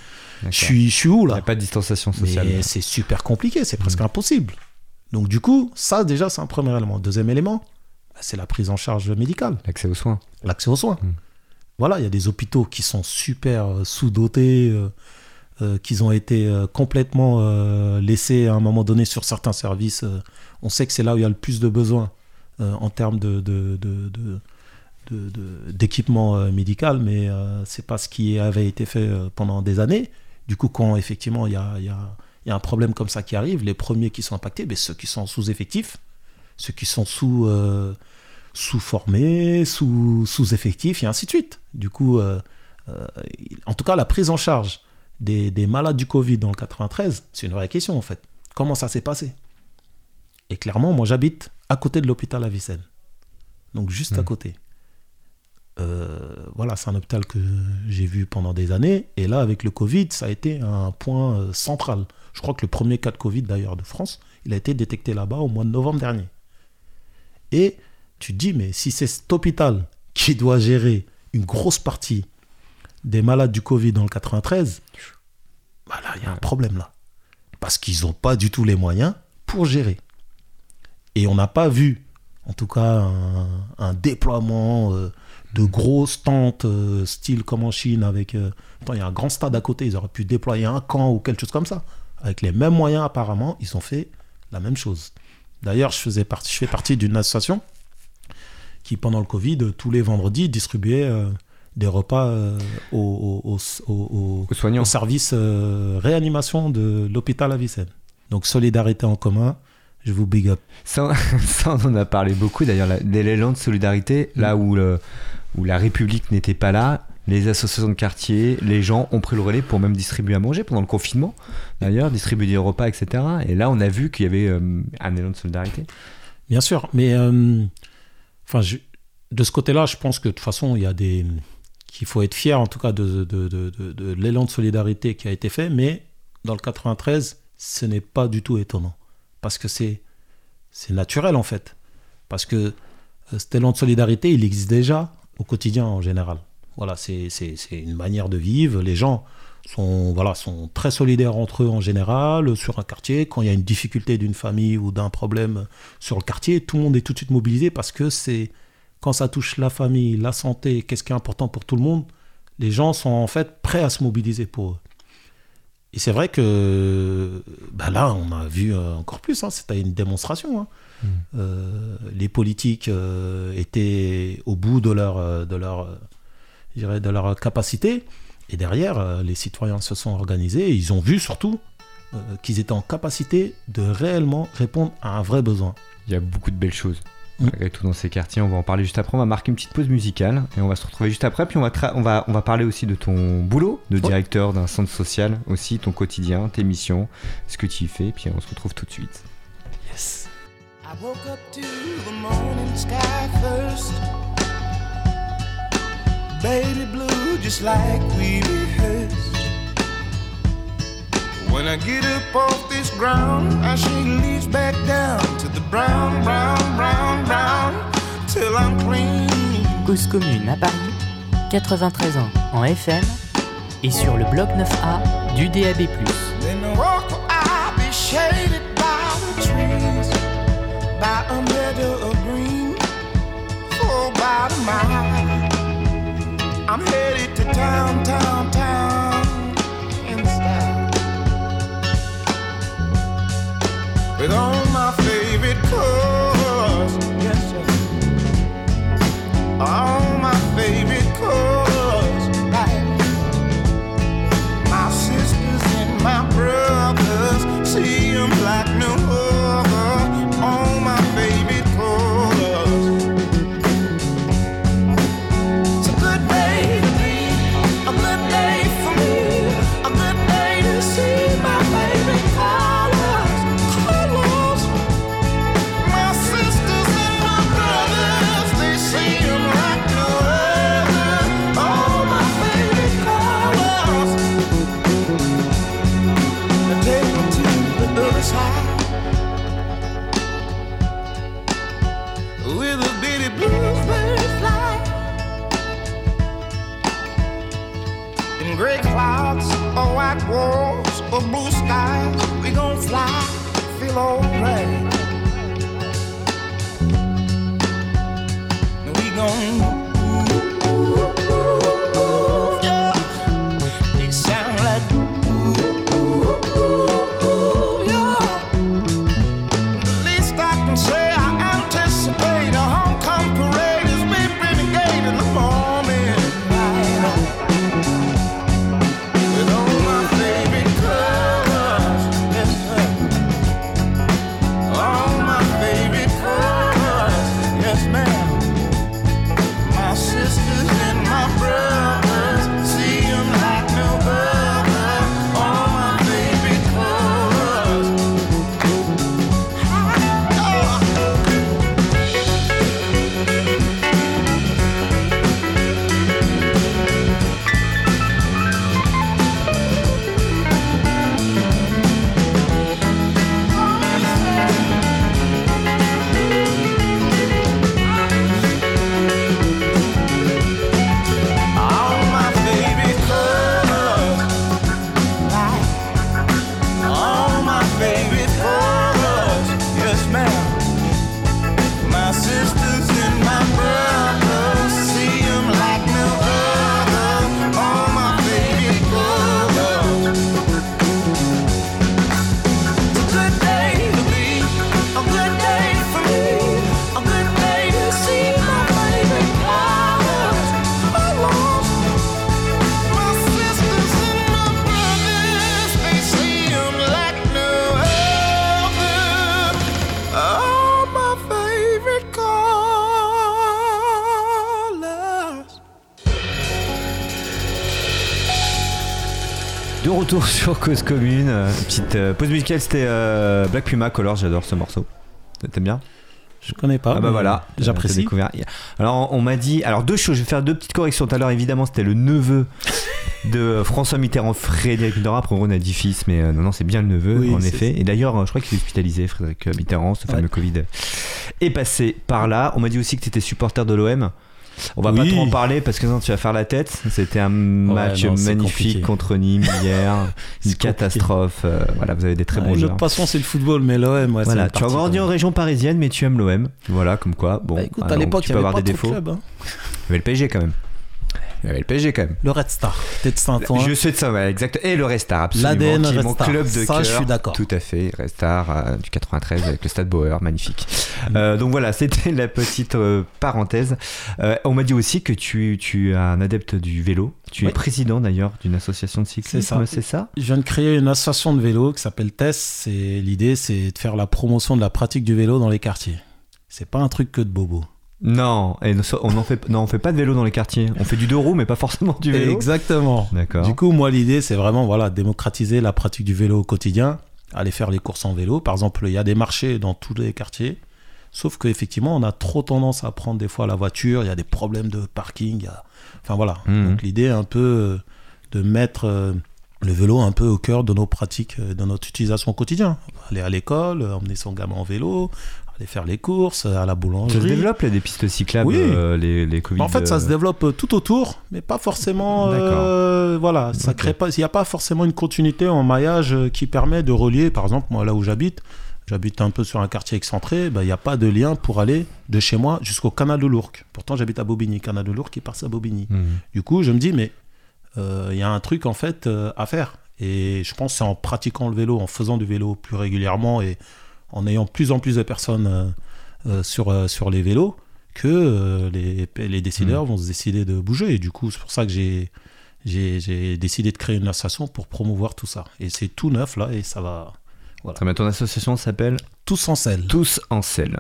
je suis, je suis où, Il n'y là a pas de distanciation sociale. C'est super compliqué, c'est presque impossible. Donc, du coup, ça, déjà, c'est un premier élément. Deuxième élément, bah, c'est la prise en charge médicale L'accès aux soins. l'accès aux soins. Mm. Voilà, il y a des hôpitaux qui sont super euh, sous-dotés, euh, euh, qui ont été euh, complètement euh, laissés à un moment donné sur certains services. on sait que c'est là où il y a le plus de besoins en termes de, d'équipement médical, mais c'est pas ce qui avait été fait pendant des années. Du coup, quand effectivement il y a, y a- un problème comme ça qui arrive, les premiers qui sont impactés, ben, ceux qui sont sous-effectifs, ceux qui sont sous, sous-formés, sous, sous-effectifs, et ainsi de suite. Du coup, en tout cas, la prise en charge des, des malades du Covid dans le 93, c'est une vraie question en fait. Comment ça s'est passé? Et clairement, moi j'habite à côté de l'hôpital Avicenne. Donc juste à Mhm. côté. Euh, voilà, c'est un hôpital que j'ai vu pendant des années. Et là, avec le Covid, ça a été un point euh, central. Je crois que le premier cas de Covid d'ailleurs de France, il a été détecté là-bas au mois de novembre dernier. Et tu te dis, mais si c'est cet hôpital qui doit gérer une grosse partie des malades du Covid dans le 93, bah là, il y a un problème là. Parce qu'ils n'ont pas du tout les moyens pour gérer. Et on n'a pas vu, en tout cas, un, un déploiement euh, de grosses tentes, euh, style comme en Chine, avec... euh, attends, il y a un grand stade à côté, ils auraient pu déployer un camp ou quelque chose comme ça. Avec les mêmes moyens, apparemment, ils ont fait la même chose. D'ailleurs, je, faisais partie, je fais partie d'une association qui, pendant le Covid, tous les vendredis, distribuait euh, des repas euh, aux, aux- aux- aux- soignants. au service euh, réanimation de l'hôpital Avicenne. Donc solidarité en commun, je vous big up. Ça, ça, on en a parlé beaucoup d'ailleurs, l'élan de solidarité, là où, le- où la République n'était pas là, les associations de quartier, les gens ont pris le relais pour même distribuer à manger pendant le confinement, d'ailleurs, distribuer des repas, etc. Et là, on a vu qu'il y avait euh, un élan de solidarité. Bien sûr, mais euh, enfin, de ce côté-là, je pense que de toute façon, il y a des qu'il faut être fier en tout cas de, l'élan de solidarité qui a été fait, mais dans le 93, ce n'est pas du tout étonnant parce que c'est c'est naturel en fait, parce que euh, cet élan de solidarité, il existe déjà au quotidien en général. Voilà, c'est une manière de vivre. Les gens sont, voilà, sont très solidaires entre eux en général sur un quartier. Quand il y a une difficulté d'une famille ou d'un problème sur le quartier, tout le monde est tout de suite mobilisé parce que c'est quand ça touche la famille, la santé, qu'est-ce qui est important pour tout le monde, les gens sont en fait prêts à se mobiliser pour eux. Et c'est vrai que ben là, on a vu euh, encore plus, hein, c'était une démonstration. Hein. Mmh. Euh, les politiques euh, étaient au bout de leur, de leur, de leur capacité. Et derrière, les citoyens se sont organisés et ils ont vu surtout euh, qu'ils étaient en capacité de réellement répondre à un vrai besoin. Il y a beaucoup de belles choses. Malgré tout dans ces quartiers, on va en parler juste après. On va marquer une petite pause musicale et on va se retrouver juste après. Puis on va, on va, on va parler aussi de ton boulot de directeur d'un centre social, aussi ton quotidien, tes missions, ce que tu y fais. Puis on se retrouve tout de suite. Yes. I woke up to the morning sky first. baby blue just like we rehearsed. When I get up off this ground, I shake leaves back down to the brown, brown, brown, brown, till I'm clean. Cause commune à Paris, 93 ans en FM et sur le bloc 9A du DAB+. Then walk I be shaded by the trees, by a meadow of green, for about a mile. I'm headed to town, town, town With all my favorite cars, yes sir. All sur Cause Commune. Petite euh, pause musicale, c'était euh, Black Puma Colors, j'adore ce morceau. T'aimes bien? Je connais pas. Ah bah voilà, J'apprécie. Découvert. Alors on m'a dit, alors deux choses, je vais faire deux petites corrections. Tout à l'heure évidemment c'était le neveu de François Mitterrand, Frédéric Mitterrand. Après on a dit fils, mais euh, non non c'est bien le neveu Oui, en effet. Et d'ailleurs euh, je crois qu'il est hospitalisé, Frédéric Mitterrand, ce fameux Ouais. Covid est passé par là. On m'a dit aussi que tu étais supporter de l'OM. On va pas trop en parler parce que sinon tu vas faire la tête. C'était un match non, magnifique contre Nîmes hier, une catastrophe. Euh, voilà, vous avez des très Ouais, bons joueurs. autre passion, c'est le football, mais l'OM, ouais, Voilà, tu as grandi en région parisienne, mais tu aimes l'OM. Voilà, comme quoi. Bon, Bah, écoute, à l'époque, tu y peux avait avoir pas des de défauts. clubs, hein. Avait le PSG quand même. Il y avait le PSG quand même. Le Red Star, Saint-Ouen. Je sais de ça, ouais, exact. Et le Restar, absolument. L'ADN Red mon Star. club de Ça, cœur. je suis d'accord. Tout à fait, Restar euh, du 93 avec le Stade Bauer, magnifique. Euh, donc voilà, c'était la petite euh, parenthèse. On m'a dit aussi que tu, tu es un adepte du vélo. Tu es Oui. président d'ailleurs d'une association de cyclisme, C'est ça. c'est ça? Je viens de créer une association de vélo qui s'appelle TES. Et l'idée, c'est de faire la promotion de la pratique du vélo dans les quartiers. C'est pas un truc que de bobo. Non, et on en fait, non, on fait pas de vélo dans les quartiers. On fait du deux roues, mais pas forcément du vélo. Exactement. D'accord. Du coup, moi, l'idée, c'est vraiment voilà, démocratiser la pratique du vélo au quotidien, aller faire les courses en vélo. Par exemple, il y a des marchés dans tous les quartiers. Sauf qu'effectivement, on a trop tendance à prendre des fois la voiture. Il y a des problèmes de parking. il y a- Enfin voilà. Mhm. Donc l'idée est un peu euh, de mettre euh, le vélo un peu au cœur de nos pratiques, euh, de notre utilisation au quotidien. Aller à l'école, emmener son gamin en vélo, aller faire les courses, euh, à la Ça se boulangerie. développe là, des pistes cyclables, Oui. euh, les, les Covid. En fait, ça se euh, développe euh, tout autour, mais pas forcément. euh, voilà, ça crée pas. Il n'y a pas forcément une continuité en maillage qui permet de relier. Par exemple, moi, là où j'habite, j'habite un peu sur un quartier excentré. ben, Il n'y a pas de lien pour aller de chez moi jusqu'au canal de l'Ourcq. Pourtant, j'habite à Bobigny, canal de l'Ourcq qui passe à Bobigny. hmm. Du coup, je me dis, mais euh, il y a un truc en fait à faire. Et je pense que c'est en pratiquant le vélo, en faisant du vélo plus régulièrement et en ayant plus en plus de personnes euh, euh, sur, euh, sur les vélos que les, les décideurs vont se décider de bouger. Et du coup, c'est pour ça que j'ai, j'ai, j'ai décidé de créer une association pour promouvoir tout ça. Et c'est tout neuf là et ça va Très bien, ton association s'appelle tous en selle. Tous en selle.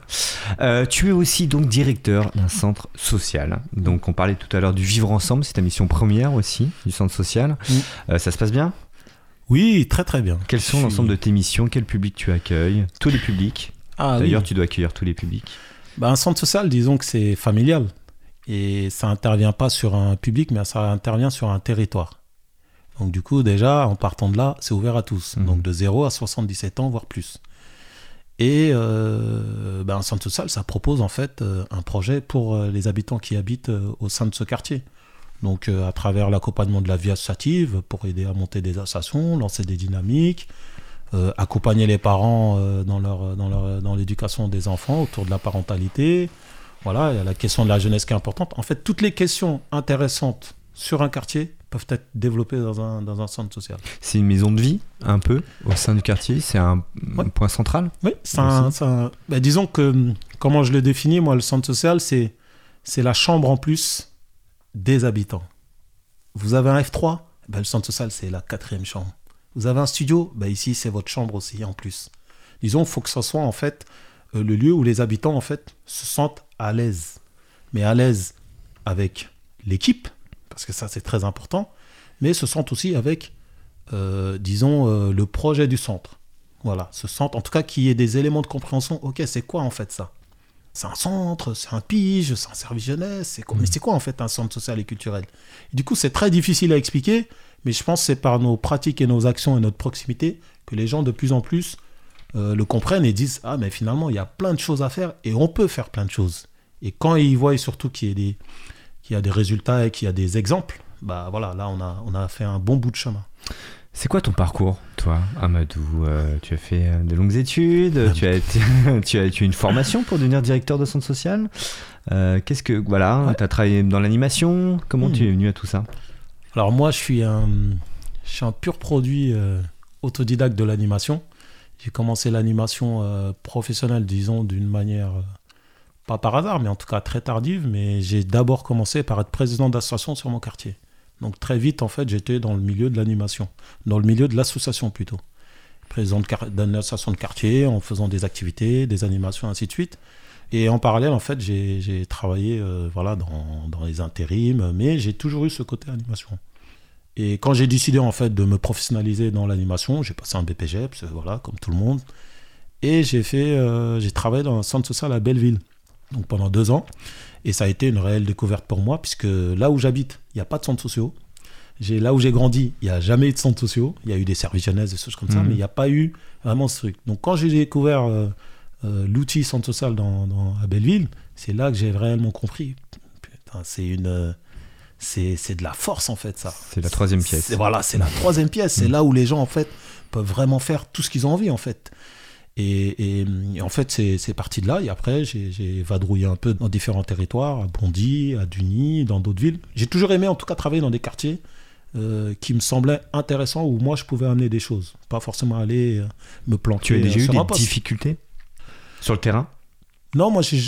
Euh, tu es aussi donc directeur d'un centre social. Donc on parlait tout à l'heure du Vivre Ensemble, c'est ta mission première aussi du centre social. Mm. Euh, ça se passe bien? Oui, très très bien. Quels sont l'ensemble de tes missions? Quel public tu accueilles? Tous les publics. Ah, D'ailleurs, oui. tu dois accueillir tous les publics. Bah, un centre social, disons que c'est familial. Et ça intervient pas sur un public, mais ça intervient sur un territoire. Donc du coup, déjà, en partant de là, c'est ouvert à tous. Mhm. Donc de 0 à 77 ans, voire plus. Et euh, bah, un centre social, ça propose en fait euh, un projet pour euh, les habitants qui habitent au sein de ce quartier. Donc euh, à travers l'accompagnement de la vie associative, pour aider à monter des associations, lancer des dynamiques, euh, accompagner les parents euh, dans leur dans leur dans l'éducation des enfants autour de la parentalité. Voilà, il y a la question de la jeunesse qui est importante. En fait, toutes les questions intéressantes sur un quartier peuvent être développées dans un, dans un centre social. C'est une maison de vie, un peu, au sein du quartier. C'est un Ouais. point central? Oui, c'est un, un- ben, disons que hum, comment je le définis, moi, le centre social, c'est c'est la chambre en plus des habitants. Vous avez un F3, ben, le centre social, c'est la quatrième chambre. Vous avez un studio, ben, ici, c'est votre chambre aussi en plus. Disons, il faut que ce soit en fait euh, le lieu où les habitants en fait se sentent à l'aise. Mais à l'aise avec l'équipe, parce que ça c'est très important, mais se sentent aussi avec, euh, disons, euh, le projet du centre. Voilà, se sentent, en tout cas qu'il y ait des éléments de compréhension. Ok, c'est quoi en fait ça? C'est un centre, c'est un pige, c'est un service jeunesse, c'est quoi Mais c'est quoi en fait un centre social et culturel? Et Du coup, c'est très difficile à expliquer, mais je pense que c'est par nos pratiques et nos actions et notre proximité que les gens de plus en plus euh, le comprennent et disent Ah, mais finalement, il y a plein de choses à faire et on peut faire plein de choses. Et quand ils voient surtout qu'il y a des, qu'il y a des résultats et qu'il y a des exemples, bah voilà, là, on a, on a fait un bon bout de chemin. C'est quoi ton parcours, toi, Amadou Euh, Tu as fait euh, de longues études, tu as, été- tu, as, tu as une formation pour devenir directeur de centre social. Euh, Qu'est-ce que voilà Ouais. Tu as travaillé dans l'animation. Comment Hmm. tu es venu à tout ça? Alors moi, je suis un, je suis un pur produit euh, autodidacte de l'animation. J'ai commencé l'animation professionnelle, disons, d'une manière, pas par hasard, mais en tout cas très tardive. Mais j'ai d'abord commencé par être président d'association sur mon quartier. Donc très vite, en fait, j'étais dans le milieu de l'animation, dans le milieu de l'association plutôt. Président d'une association de quartier, en faisant des activités, des animations, ainsi de suite. Et en parallèle, en fait, j'ai travaillé euh, voilà, dans, les intérims, mais j'ai toujours eu ce côté animation. Et quand j'ai décidé en fait de me professionnaliser dans l'animation, j'ai passé un BPGEPS, voilà, comme tout le monde. Et j'ai euh, j'ai travaillé dans un centre social à Belleville, donc pendant deux ans. Et ça a été une réelle découverte pour moi, puisque là où j'habite, il n'y a pas de centres sociaux. J'ai, là où j'ai grandi, il n'y a jamais eu de centres sociaux. Il y a eu des services jeunesse, des choses comme ça, Mhm. mais il n'y a pas eu vraiment ce truc. Donc quand j'ai découvert euh, euh, l'outil centre social dans, dans- à Belleville, c'est là que j'ai réellement compris. Putain, c'est une, c'est, c'est de la force en fait ça. C'est la troisième pièce. C'est- voilà, c'est la troisième pièce. C'est Mm. là où les gens en fait peuvent vraiment faire tout ce qu'ils ont envie en fait. Et, et, et en fait, c'est parti de là. Et après, j'ai vadrouillé un peu dans différents territoires, à Bondy, à Duny, dans d'autres villes. J'ai toujours aimé, en tout cas, travailler dans des quartiers euh, qui me semblaient intéressants, où moi, je pouvais amener des choses. Pas forcément aller euh, me planquer Tu as déjà euh, eu des poste. difficultés sur le terrain? Non, moi, j'ai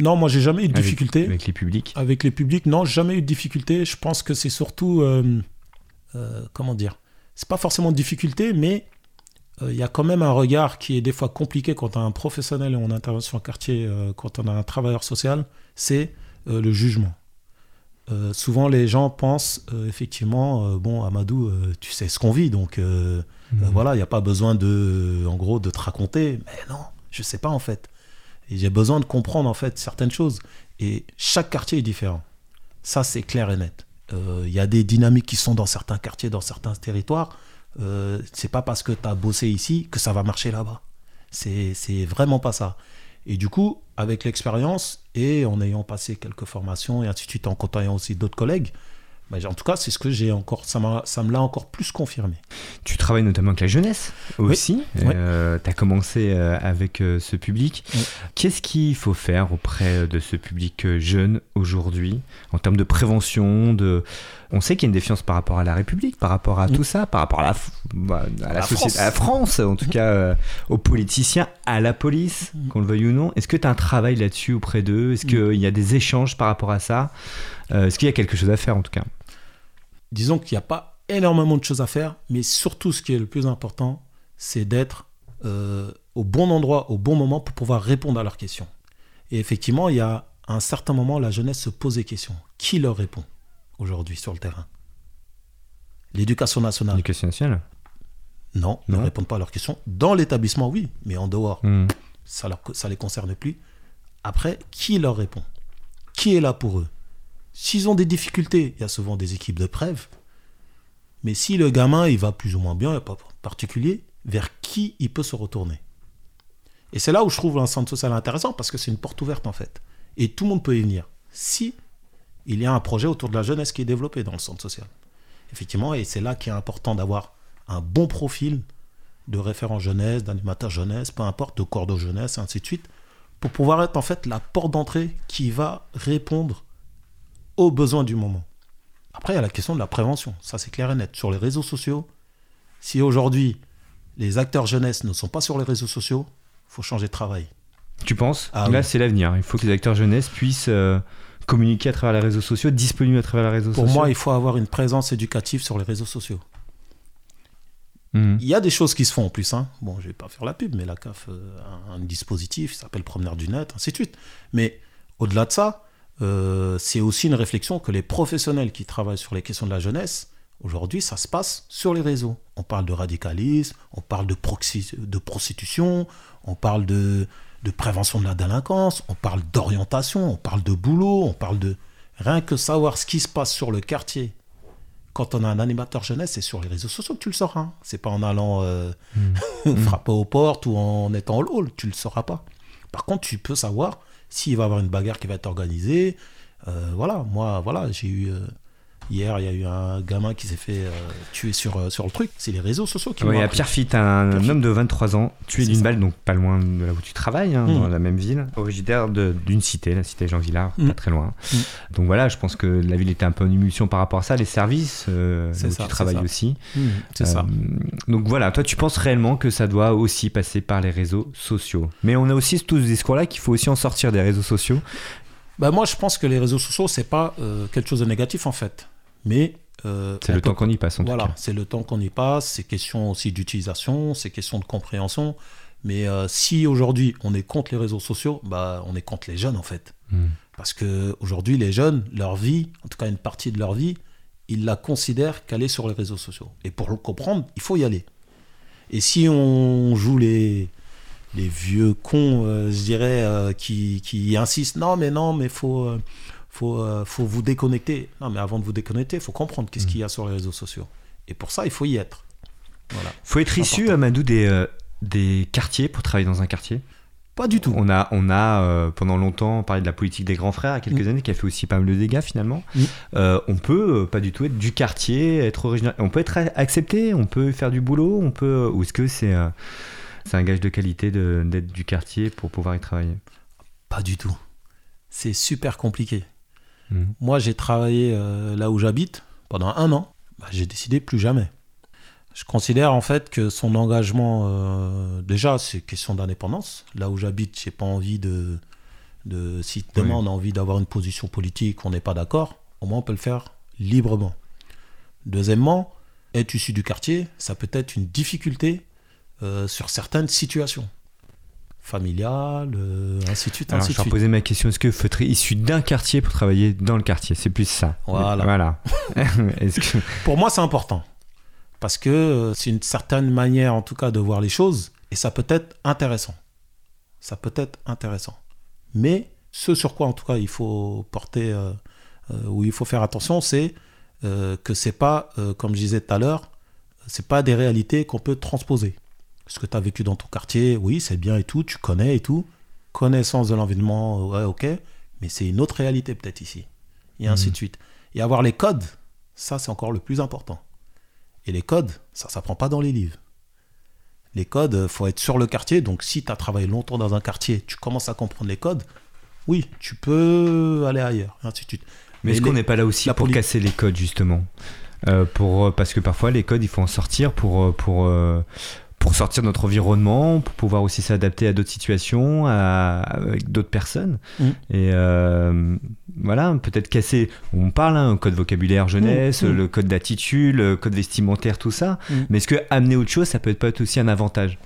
non, moi, j'ai jamais eu de Avec- difficultés. avec les publics? Avec les publics, non, jamais eu de difficulté. Je pense que c'est surtout, euh, comment dire, c'est pas forcément de difficulté, mais il y a quand même un regard qui est des fois compliqué quand on a un professionnel en intervention en quartier, euh, quand on a un travailleur social, c'est euh, le jugement. Euh, souvent, les gens pensent euh, effectivement, euh, bon, Amadou, euh, tu sais ce qu'on vit, donc euh, euh, voilà, il n'y a pas besoin de, en gros, de te raconter. Mais non, je sais pas en fait. Et j'ai besoin de comprendre en fait certaines choses. Et chaque quartier est différent. Ça, c'est clair et net. Euh, Il y a des dynamiques qui sont dans certains quartiers, dans certains territoires. Euh, c'est pas parce que tu as bossé ici que ça va marcher là-bas. C'est vraiment pas ça. Et du coup, avec l'expérience et en ayant passé quelques formations et ainsi de suite, en côtoyant aussi d'autres collègues, bah, en tout cas, c'est ce que j'ai encore, ça, me l'a encore plus confirmé. Tu travailles notamment avec la jeunesse aussi. Oui. tu as commencé euh, avec euh, ce public. Oui. Qu'est-ce qu'il faut faire auprès de ce public euh, jeune aujourd'hui en termes de prévention de... On sait qu'il y a une défiance par rapport à la République, par rapport à tout ça, par rapport à la, bah, à la, la société, France. à la France, en tout cas euh, aux politiciens, à la police, Mm. qu'on le veuille ou non. Est-ce que tu as un travail là-dessus auprès d'eux? Est-ce Mm. qu'il y a des échanges par rapport à ça? Euh, Est-ce qu'il y a quelque chose à faire en tout cas? Disons qu'il n'y a pas énormément de choses à faire, mais surtout ce qui est le plus important, c'est d'être euh, au bon endroit, au bon moment pour pouvoir répondre à leurs questions. Et effectivement, il y a à un certain moment, la jeunesse se pose des questions. Qui leur répond aujourd'hui sur le terrain? L'éducation nationale L'éducation nationale Non, ils ne Non. répondent pas à leurs questions. Dans l'établissement, oui, mais en dehors, Hmm. ça ne ça les concerne plus. Après, qui leur répond? Qui est là pour eux? S'ils ont des difficultés, il y a souvent des équipes de preuve. Mais si le gamin, il va plus ou moins bien, il n'y a pas particulier, vers qui il peut se retourner? Et c'est là où je trouve un centre social intéressant, parce que c'est une porte ouverte en fait. Et tout le monde peut y venir. Si il y a un projet autour de la jeunesse qui est développé dans le centre social. Effectivement, et c'est là qu'il est important d'avoir un bon profil de référent jeunesse, d'animateur jeunesse, peu importe, de cordeau jeunesse, ainsi de suite, pour pouvoir être en fait la porte d'entrée qui va répondre aux besoins du moment. Après, il y a la question de la prévention, ça c'est clair et net. Sur les réseaux sociaux, si aujourd'hui les acteurs jeunesse ne sont pas sur les réseaux sociaux, il faut changer de travail. Tu penses Ah Là, oui. c'est l'avenir. Il faut que les acteurs jeunesse puissent euh, communiquer à travers les réseaux sociaux, disponibles à travers les réseaux Pour sociaux. moi, il faut avoir une présence éducative sur les réseaux sociaux. Mhm. Il y a des choses qui se font en plus. Hein. Bon, je vais pas faire la pub, mais la CAF euh, a un dispositif, il s'appelle Promeneur du Net, ainsi de suite. Mais au-delà de ça, euh, c'est aussi une réflexion que les professionnels qui travaillent sur les questions de la jeunesse, aujourd'hui, ça se passe sur les réseaux. On parle de radicalisme, on parle de, proxy- de prostitution, on parle de, de prévention de la délinquance, on parle d'orientation, on parle de boulot, on parle de... Rien que savoir ce qui se passe sur le quartier quand on a un animateur jeunesse, c'est sur les réseaux sociaux que tu le sauras. hein. C'est pas en allant euh, frapper aux portes ou en étant au hall, tu le sauras pas. Par contre, tu peux savoir s'il va y avoir une bagarre qui va être organisée. Euh, voilà, moi, voilà, j'ai eu euh, hier, il y a eu un gamin qui s'est fait euh, tuer sur, euh, sur le truc. C'est les réseaux sociaux qui Oui, à. Pierrefitte, un, Pierrefitte. homme de 23 ans, tué d'une balle, donc pas loin de là où tu travailles, hein, Mhm. dans la même ville, originaire d'une cité, la cité Jean Villard, pas très loin. Mhm. Donc voilà, je pense que la ville était un peu en émulsion par rapport à ça, les services euh, où ça, tu travailles ça. aussi. C'est ça. Euh, Donc voilà, toi tu penses réellement que ça doit aussi passer par les réseaux sociaux. Mais on a aussi tout ce discours-là qu'il faut aussi en sortir des réseaux sociaux. Bah, moi, je pense que les réseaux sociaux, c'est pas quelque chose de négatif en fait. Mais. euh, C'est le temps qu'on y passe en Voilà, c'est le temps qu'on y passe, c'est question aussi d'utilisation, c'est question de compréhension. Mais euh, si aujourd'hui on est contre les réseaux sociaux, bah, on est contre les jeunes en fait. Mhm. Parce que aujourd'hui les jeunes, leur vie, en tout cas une partie de leur vie, ils la considèrent qu'elle est sur les réseaux sociaux. Et pour le comprendre, il faut y aller. Et si on joue les, les vieux cons, euh, je dirais, qui, qui insistent. Non, mais non, mais faut, faut, euh, faut vous déconnecter. Non, mais avant de vous déconnecter, il faut comprendre qu'est-ce qu'il y a sur les réseaux sociaux. Et pour ça, il faut y être. Voilà. Faut être issu. Amadou, des, euh, des quartiers pour travailler dans un quartier? Pas du tout. On a, on a euh, pendant longtemps parlé de la politique des grands frères, il y a quelques Mm. années, qui a fait aussi pas mal de dégâts finalement. Mm. Euh, on peut pas du tout être du quartier, être original. On peut être accepté, on peut faire du boulot, on peut. Ou est-ce que c'est c'est un gage de qualité d'être du quartier pour pouvoir y travailler? Pas du tout. C'est super compliqué. Mhm. Moi, j'ai travaillé euh, là où j'habite pendant un an. Bah, j'ai décidé plus jamais. Je considère en fait que son engagement, euh, déjà, c'est question d'indépendance. Là où j'habite, j'ai pas envie de, de. Si demain Oui. on a envie d'avoir une position politique, on n'est pas d'accord, au moins on peut le faire librement. Deuxièmement, être issu du quartier, ça peut être une difficulté euh, sur certaines situations. Familiales, euh, ainsi de suite, Alors, ainsi je de suite. reposer ma question est-ce qu'il faut être issu d'un quartier pour travailler dans le quartier? C'est plus ça. Voilà. Voilà. que. Pour moi, c'est important. Parce que euh, c'est une certaine manière, en tout cas, de voir les choses. Et ça peut être intéressant. Ça peut être intéressant. Mais ce sur quoi, en tout cas, il faut porter, euh, euh, ou il faut faire attention, c'est euh, que c'est pas, comme je disais tout à l'heure, c'est pas des réalités qu'on peut transposer. Ce que tu as vécu dans ton quartier, oui, c'est bien et tout, tu connais et tout. Connaissance de l'environnement, ouais, ok. Mais c'est une autre réalité peut-être ici. Et ainsi de suite. Et avoir les codes, ça, c'est encore le plus important. Et les codes, ça s'apprend pas dans les livres. Les codes, euh, faut être sur le quartier. Donc, si tu as travaillé longtemps dans un quartier, tu commences à comprendre les codes, oui, tu peux aller ailleurs, et ainsi de suite. Mais est-ce les- qu'on n'est pas là aussi la pour casser les codes justement? Euh, pour, euh, Parce que parfois les codes, il faut en sortir pour, pour, pour sortir de notre environnement, pour pouvoir aussi s'adapter à d'autres situations, à, avec d'autres personnes. Mm. Et euh, voilà, peut-être casser, on parle, hein, code vocabulaire jeunesse, Mm, le code d'attitude, le code vestimentaire, tout ça. Mm. Mais est-ce que amener autre chose, ça peut pas être aussi un avantage?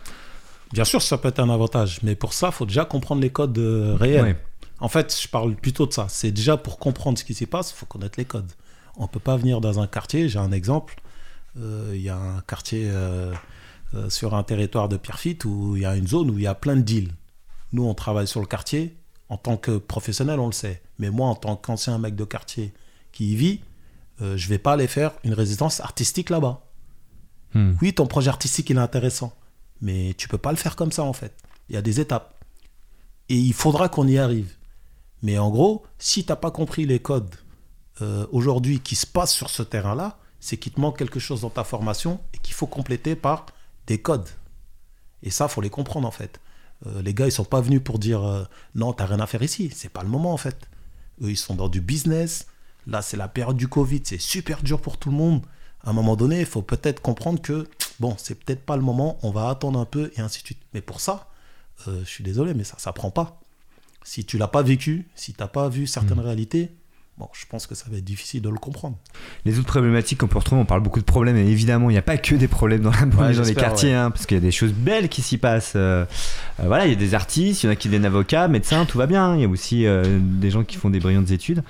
Bien sûr, ça peut être un avantage, mais pour ça, il faut déjà comprendre les codes euh, réels. Ouais. En fait, je parle plutôt de ça. C'est déjà pour comprendre ce qui s'y passe, il faut connaître les codes. On peut pas venir dans un quartier, j'ai un exemple. Euh, Il y a un quartier euh, euh, sur un territoire de Pierrefitte où il y a une zone où il y a plein de deals. Nous, on travaille sur le quartier. En tant que professionnel, on le sait. Mais moi, en tant qu'ancien mec de quartier qui y vit, euh, je vais pas aller faire une résidence artistique là-bas. Hmm. Oui, ton projet artistique, il est intéressant. Mais tu peux pas le faire comme ça, en fait. Il y a des étapes. Et il faudra qu'on y arrive. Mais en gros, si tu n'as pas compris les codes euh, aujourd'hui qui se passent sur ce terrain-là, c'est qu'il te manque quelque chose dans ta formation et qu'il faut compléter par des codes. Et ça, faut les comprendre, en fait. Euh, les gars, ils sont pas venus pour dire euh, non, t'as rien à faire ici. C'est pas le moment, en fait. Eux, ils sont dans du business. Là, c'est la période du Covid. C'est super dur pour tout le monde. À un moment donné, il faut peut-être comprendre que, bon, c'est peut-être pas le moment. On va attendre un peu et ainsi de suite. Mais pour ça, euh, je suis désolé, mais ça ne s'apprend pas. Si tu l'as pas vécu, si tu n'as pas vu certaines réalités, bon, je pense que ça va être difficile de le comprendre. Les autres problématiques qu'on peut retrouver, on parle beaucoup de problèmes, et évidemment, il n'y a pas que des problèmes dans, la, dans les quartiers, ouais. hein, parce qu'il y a des choses belles qui s'y passent. Euh, euh, voilà, il y a des artistes, il y en a qui deviennent avocats, médecins, tout va bien. Il y a aussi euh, des gens qui font des brillantes études.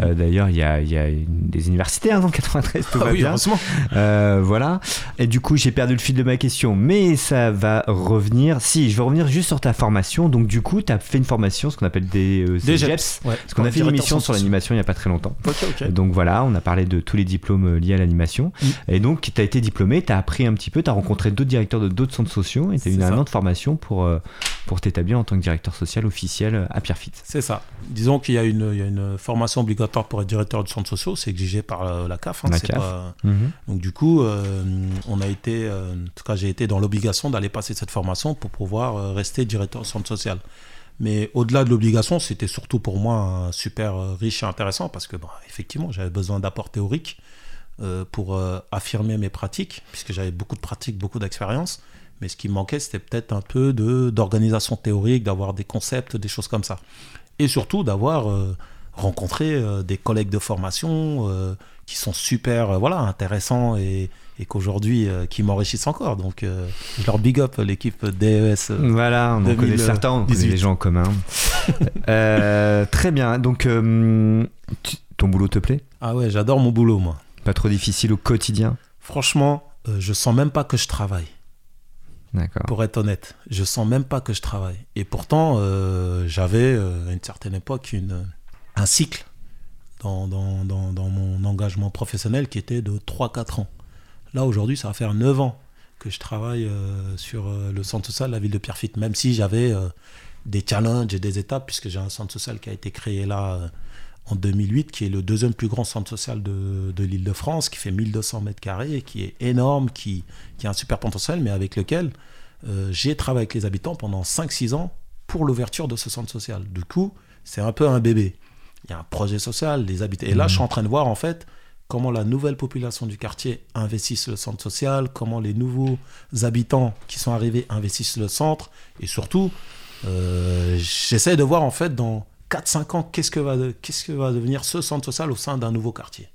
Euh, D'ailleurs, il y a, il y a une- des universitaires dans le 93, tout Ah va oui, bien. heureusement. Euh, voilà. Et du coup, j'ai perdu le fil de ma question, mais ça va revenir. Si, je vais revenir juste sur ta formation. Donc, du coup, tu as fait une formation, ce qu'on appelle des, euh, Des GEPS. GEPS. Ouais. Parce qu'on a fait une émission sur l'animation il n'y a pas très longtemps. Donc voilà, on a parlé de tous les diplômes euh, liés à l'animation. Mm. Et donc, tu as été diplômé, tu as appris un petit peu, tu as rencontré d'autres directeurs de d'autres centres sociaux et tu as eu un an de formation pour, euh, pour t'établir en tant que directeur social officiel euh, à Pierrefitte. C'est ça. Disons qu'il y, a une- il y a une formation obligatoire pour être directeur de centre social, c'est exigé par la CAF. hein, La CAF. pas- Donc du coup, euh, on a été, euh, en tout cas j'ai été dans l'obligation d'aller passer cette formation pour pouvoir euh, rester directeur de centre social. Mais au-delà de l'obligation, c'était surtout pour moi super euh, riche et intéressant parce que bah, effectivement, j'avais besoin d'apports théoriques euh, pour euh, affirmer mes pratiques, puisque j'avais beaucoup de pratiques, beaucoup d'expérience. Mais ce qui me manquait, c'était peut-être un peu d'organisation théorique, d'avoir des concepts, des choses comme ça. Et surtout d'avoir rencontré des collègues de formation qui sont super voilà, intéressants et, et qu'aujourd'hui, euh, qui m'enrichissent encore. Donc, euh, je leur big up l'équipe DES. euh, Voilà, on en connaît 2018. certains, on connaît des gens en commun. Euh, très bien, donc euh, tu- ton boulot te plaît? Ah ouais, j'adore mon boulot, moi. Pas trop difficile au quotidien? Franchement, euh, je sens même pas que je travaille. D'accord. Pour être honnête, je sens même pas que je travaille. Et pourtant, euh, j'avais euh, à une certaine époque une, un cycle dans, dans, dans, dans mon engagement professionnel qui était de 3-4 ans. Là, aujourd'hui, ça va faire 9 ans que je travaille euh, sur euh, le centre social de la ville de Pierrefitte, même si j'avais euh, des challenges et des étapes, puisque j'ai un centre social qui a été créé là en 2008, qui est le deuxième plus grand centre social de, de l'île de France, qui fait 1200 mètres carrés, qui est énorme, qui, qui a un super potentiel, mais avec lequel j'ai travaillé avec les habitants pendant 5-6 ans pour l'ouverture de ce centre social. Du coup, c'est un peu un bébé. Il y a un projet social, les habitants. Et là, je suis en train de voir en fait comment la nouvelle population du quartier investisse le centre social, comment les nouveaux habitants qui sont arrivés investissent le centre, et surtout, euh, j'essaie de voir en fait dans 4-5 ans qu'est-ce que, va va devenir ce centre social au sein d'un nouveau quartier.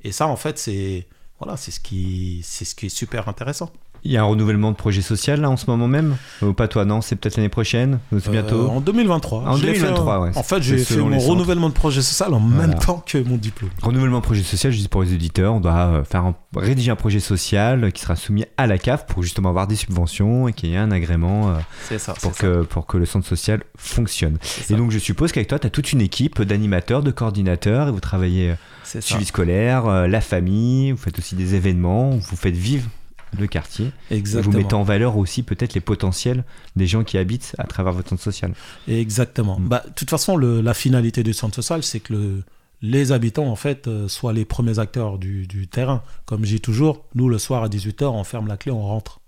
Et ça, en fait, c'est voilà, ce c'est ce qui est super intéressant. Il y a un renouvellement de projet social là en ce moment même Ou pas toi, non C'est peut-être l'année prochaine Ou c'est Euh, bientôt en 2023. En Je l'ai fait, 2023, ouais. En fait, j'ai fait mon renouvellement de projet social en Voilà. même temps que mon diplôme. Renouvellement de projet social, juste pour les auditeurs, on doit euh, faire un- rédiger un projet social qui sera soumis à la CAF pour justement avoir des subventions et qu'il y ait un agrément euh, ça. pour, que, pour que le centre social fonctionne. Et donc je suppose qu'avec toi, tu as toute une équipe d'animateurs, de coordinateurs, et vous travaillez euh, ça. suivi scolaire, euh, la famille, vous faites aussi des événements, vous faites vivre le quartier. Et vous mettez en valeur aussi peut-être les potentiels des gens qui habitent à travers votre centre social. Exactement. Mm. Bah, de toute façon, le- la finalité du centre social, c'est que le- les habitants, en fait, euh, soient les premiers acteurs du, du terrain. Comme j'ai toujours, nous, le soir à 18h, on ferme la clé, on rentre.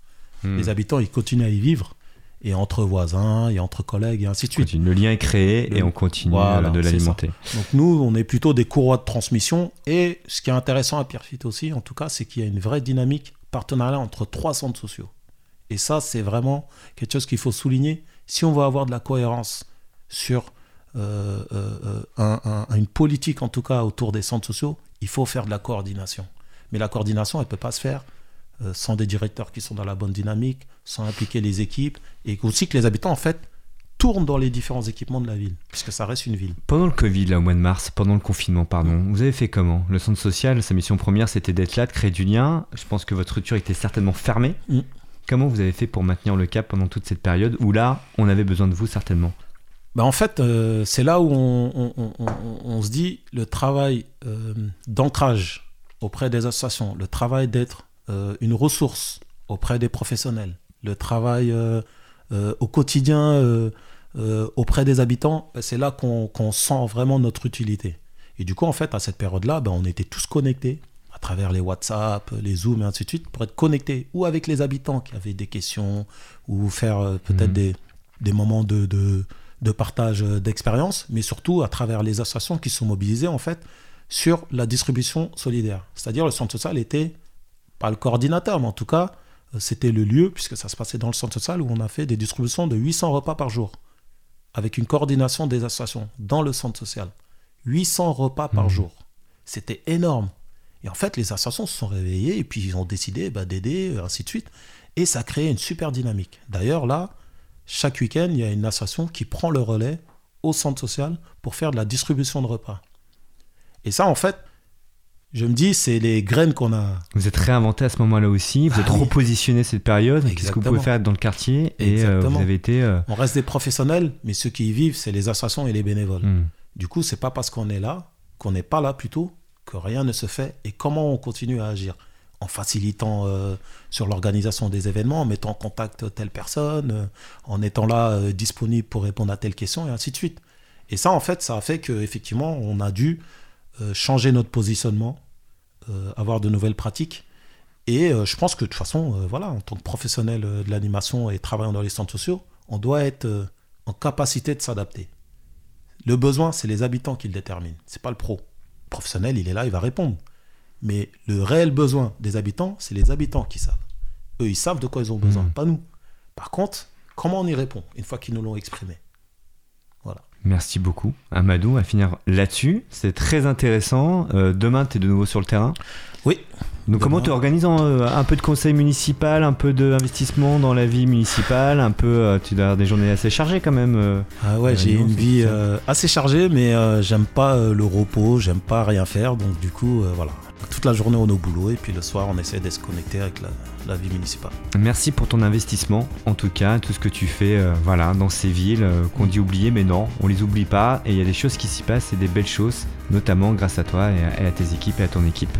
Hmm. Les habitants, ils continuent à y vivre. Et entre voisins, et entre collègues, et ainsi de suite. Le lien est créé Le- et on continue Voilà, euh, de l'alimenter. Donc nous, on est plutôt des courroies de transmission. Et ce qui est intéressant à Pierrefitte aussi, en tout cas, c'est qu'il y a une vraie dynamique partenariat entre trois centres sociaux. Et ça, c'est vraiment quelque chose qu'il faut souligner. Si on veut avoir de la cohérence sur euh, euh, euh, un- un- une politique, en tout cas, autour des centres sociaux, il faut faire de la coordination. Mais la coordination, elle ne peut pas se faire sans des directeurs qui sont dans la bonne dynamique, sans impliquer les équipes, et aussi que les habitants, en fait, tournent dans les différents équipements de la ville, puisque ça reste une ville. Pendant le Covid, là, au mois de mars, pendant le confinement, pardon, vous avez fait comment? Le centre social, sa mission première, c'était d'être là, de créer du lien. Je pense que votre structure était certainement fermée. Mm. Comment vous avez fait pour maintenir le cap pendant toute cette période où là, on avait besoin de vous certainement? Bah, en fait, euh, c'est là où on, on- on- on- on se dit le travail euh, d'ancrage auprès des associations, le travail d'être euh, une ressource auprès des professionnels, le travail euh, au quotidien euh, euh, auprès des habitants, bah, c'est là qu'on qu'on sent vraiment notre utilité. Et du coup, en fait, à cette période-là, bah, on était tous connectés à travers les WhatsApp, les Zoom et ainsi de suite, pour être connectés ou avec les habitants qui avaient des questions, ou faire euh, peut-être Mhm. des, des moments de, de, de partage euh, d'expérience, mais surtout à travers les associations qui sont mobilisées en fait sur la distribution solidaire. C'est-à-dire le centre social était pas le coordinateur, mais en tout cas euh, c'était le lieu, puisque ça se passait dans le centre social, où on a fait des distributions de 800 repas par jour, avec une coordination des associations dans le centre social. 800 repas par Mhm. jour. C'était énorme. Et en fait, les associations se sont réveillées et puis ils ont décidé bah, d'aider, euh, ainsi de suite. Et ça a créé une super dynamique. D'ailleurs, là, chaque week-end, il y a une association qui prend le relais au centre social pour faire de la distribution de repas. Et ça, en fait, je me dis, c'est les graines qu'on a. Vous êtes réinventé à ce moment-là aussi, vous Ah êtes oui. repositionné cette période. Qu'est-ce que vous pouvez faire dans le quartier Et euh, vous avez été. euh, On reste des professionnels, mais ceux qui y vivent, c'est les associations et les bénévoles. hmm. Du coup, c'est pas parce qu'on est là, qu'on n'est pas là plutôt, que rien ne se fait. Et comment on continue à agir? En facilitant euh, sur l'organisation des événements, en mettant en contact telle personne, euh, en étant là euh, disponible pour répondre à telle question, et ainsi de suite. Et ça, en fait, ça a fait qu'effectivement, on a dû changer notre positionnement, euh, avoir de nouvelles pratiques. Et euh, je pense que de toute façon, euh, voilà, en tant que professionnel euh, de l'animation et travaillant dans les centres sociaux, on doit être euh, en capacité de s'adapter. Le besoin, c'est les habitants qui le déterminent. C'est pas le pro. Le professionnel, il est là, il va répondre. Mais le réel besoin des habitants, c'est les habitants qui savent. Eux, ils savent de quoi ils ont besoin, Mhm. pas nous. Par contre, comment on y répond une fois qu'ils nous l'ont exprimé? Merci beaucoup, Amadou. À finir là-dessus, c'est très intéressant. Euh, demain, tu es de nouveau sur le terrain. Oui. Donc comment tu organises euh, un peu de conseil municipal, un peu d'investissement dans la vie municipale, un peu, euh, tu dois avoir des journées assez chargées quand même. Ah ouais, j'ai une vie assez chargée, mais j'aime pas le repos, j'aime pas rien faire, donc du coup, voilà. Toute la journée on est au boulot et puis le soir on essaie de se connecter avec la, la vie municipale. Merci pour ton investissement, en tout cas, tout ce que tu fais euh, voilà, dans ces villes euh, qu'on dit oubliées, mais non, on les oublie pas, et il y a des choses qui s'y passent, et des belles choses, notamment grâce à toi et à, et à tes équipes et à ton équipe.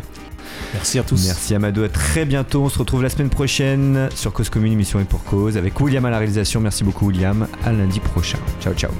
Merci à tous. Merci Amadou, à très bientôt, on se retrouve la semaine prochaine sur Cause Commune, émission et pour cause, avec William à la réalisation, merci beaucoup William, à lundi prochain. Ciao ciao.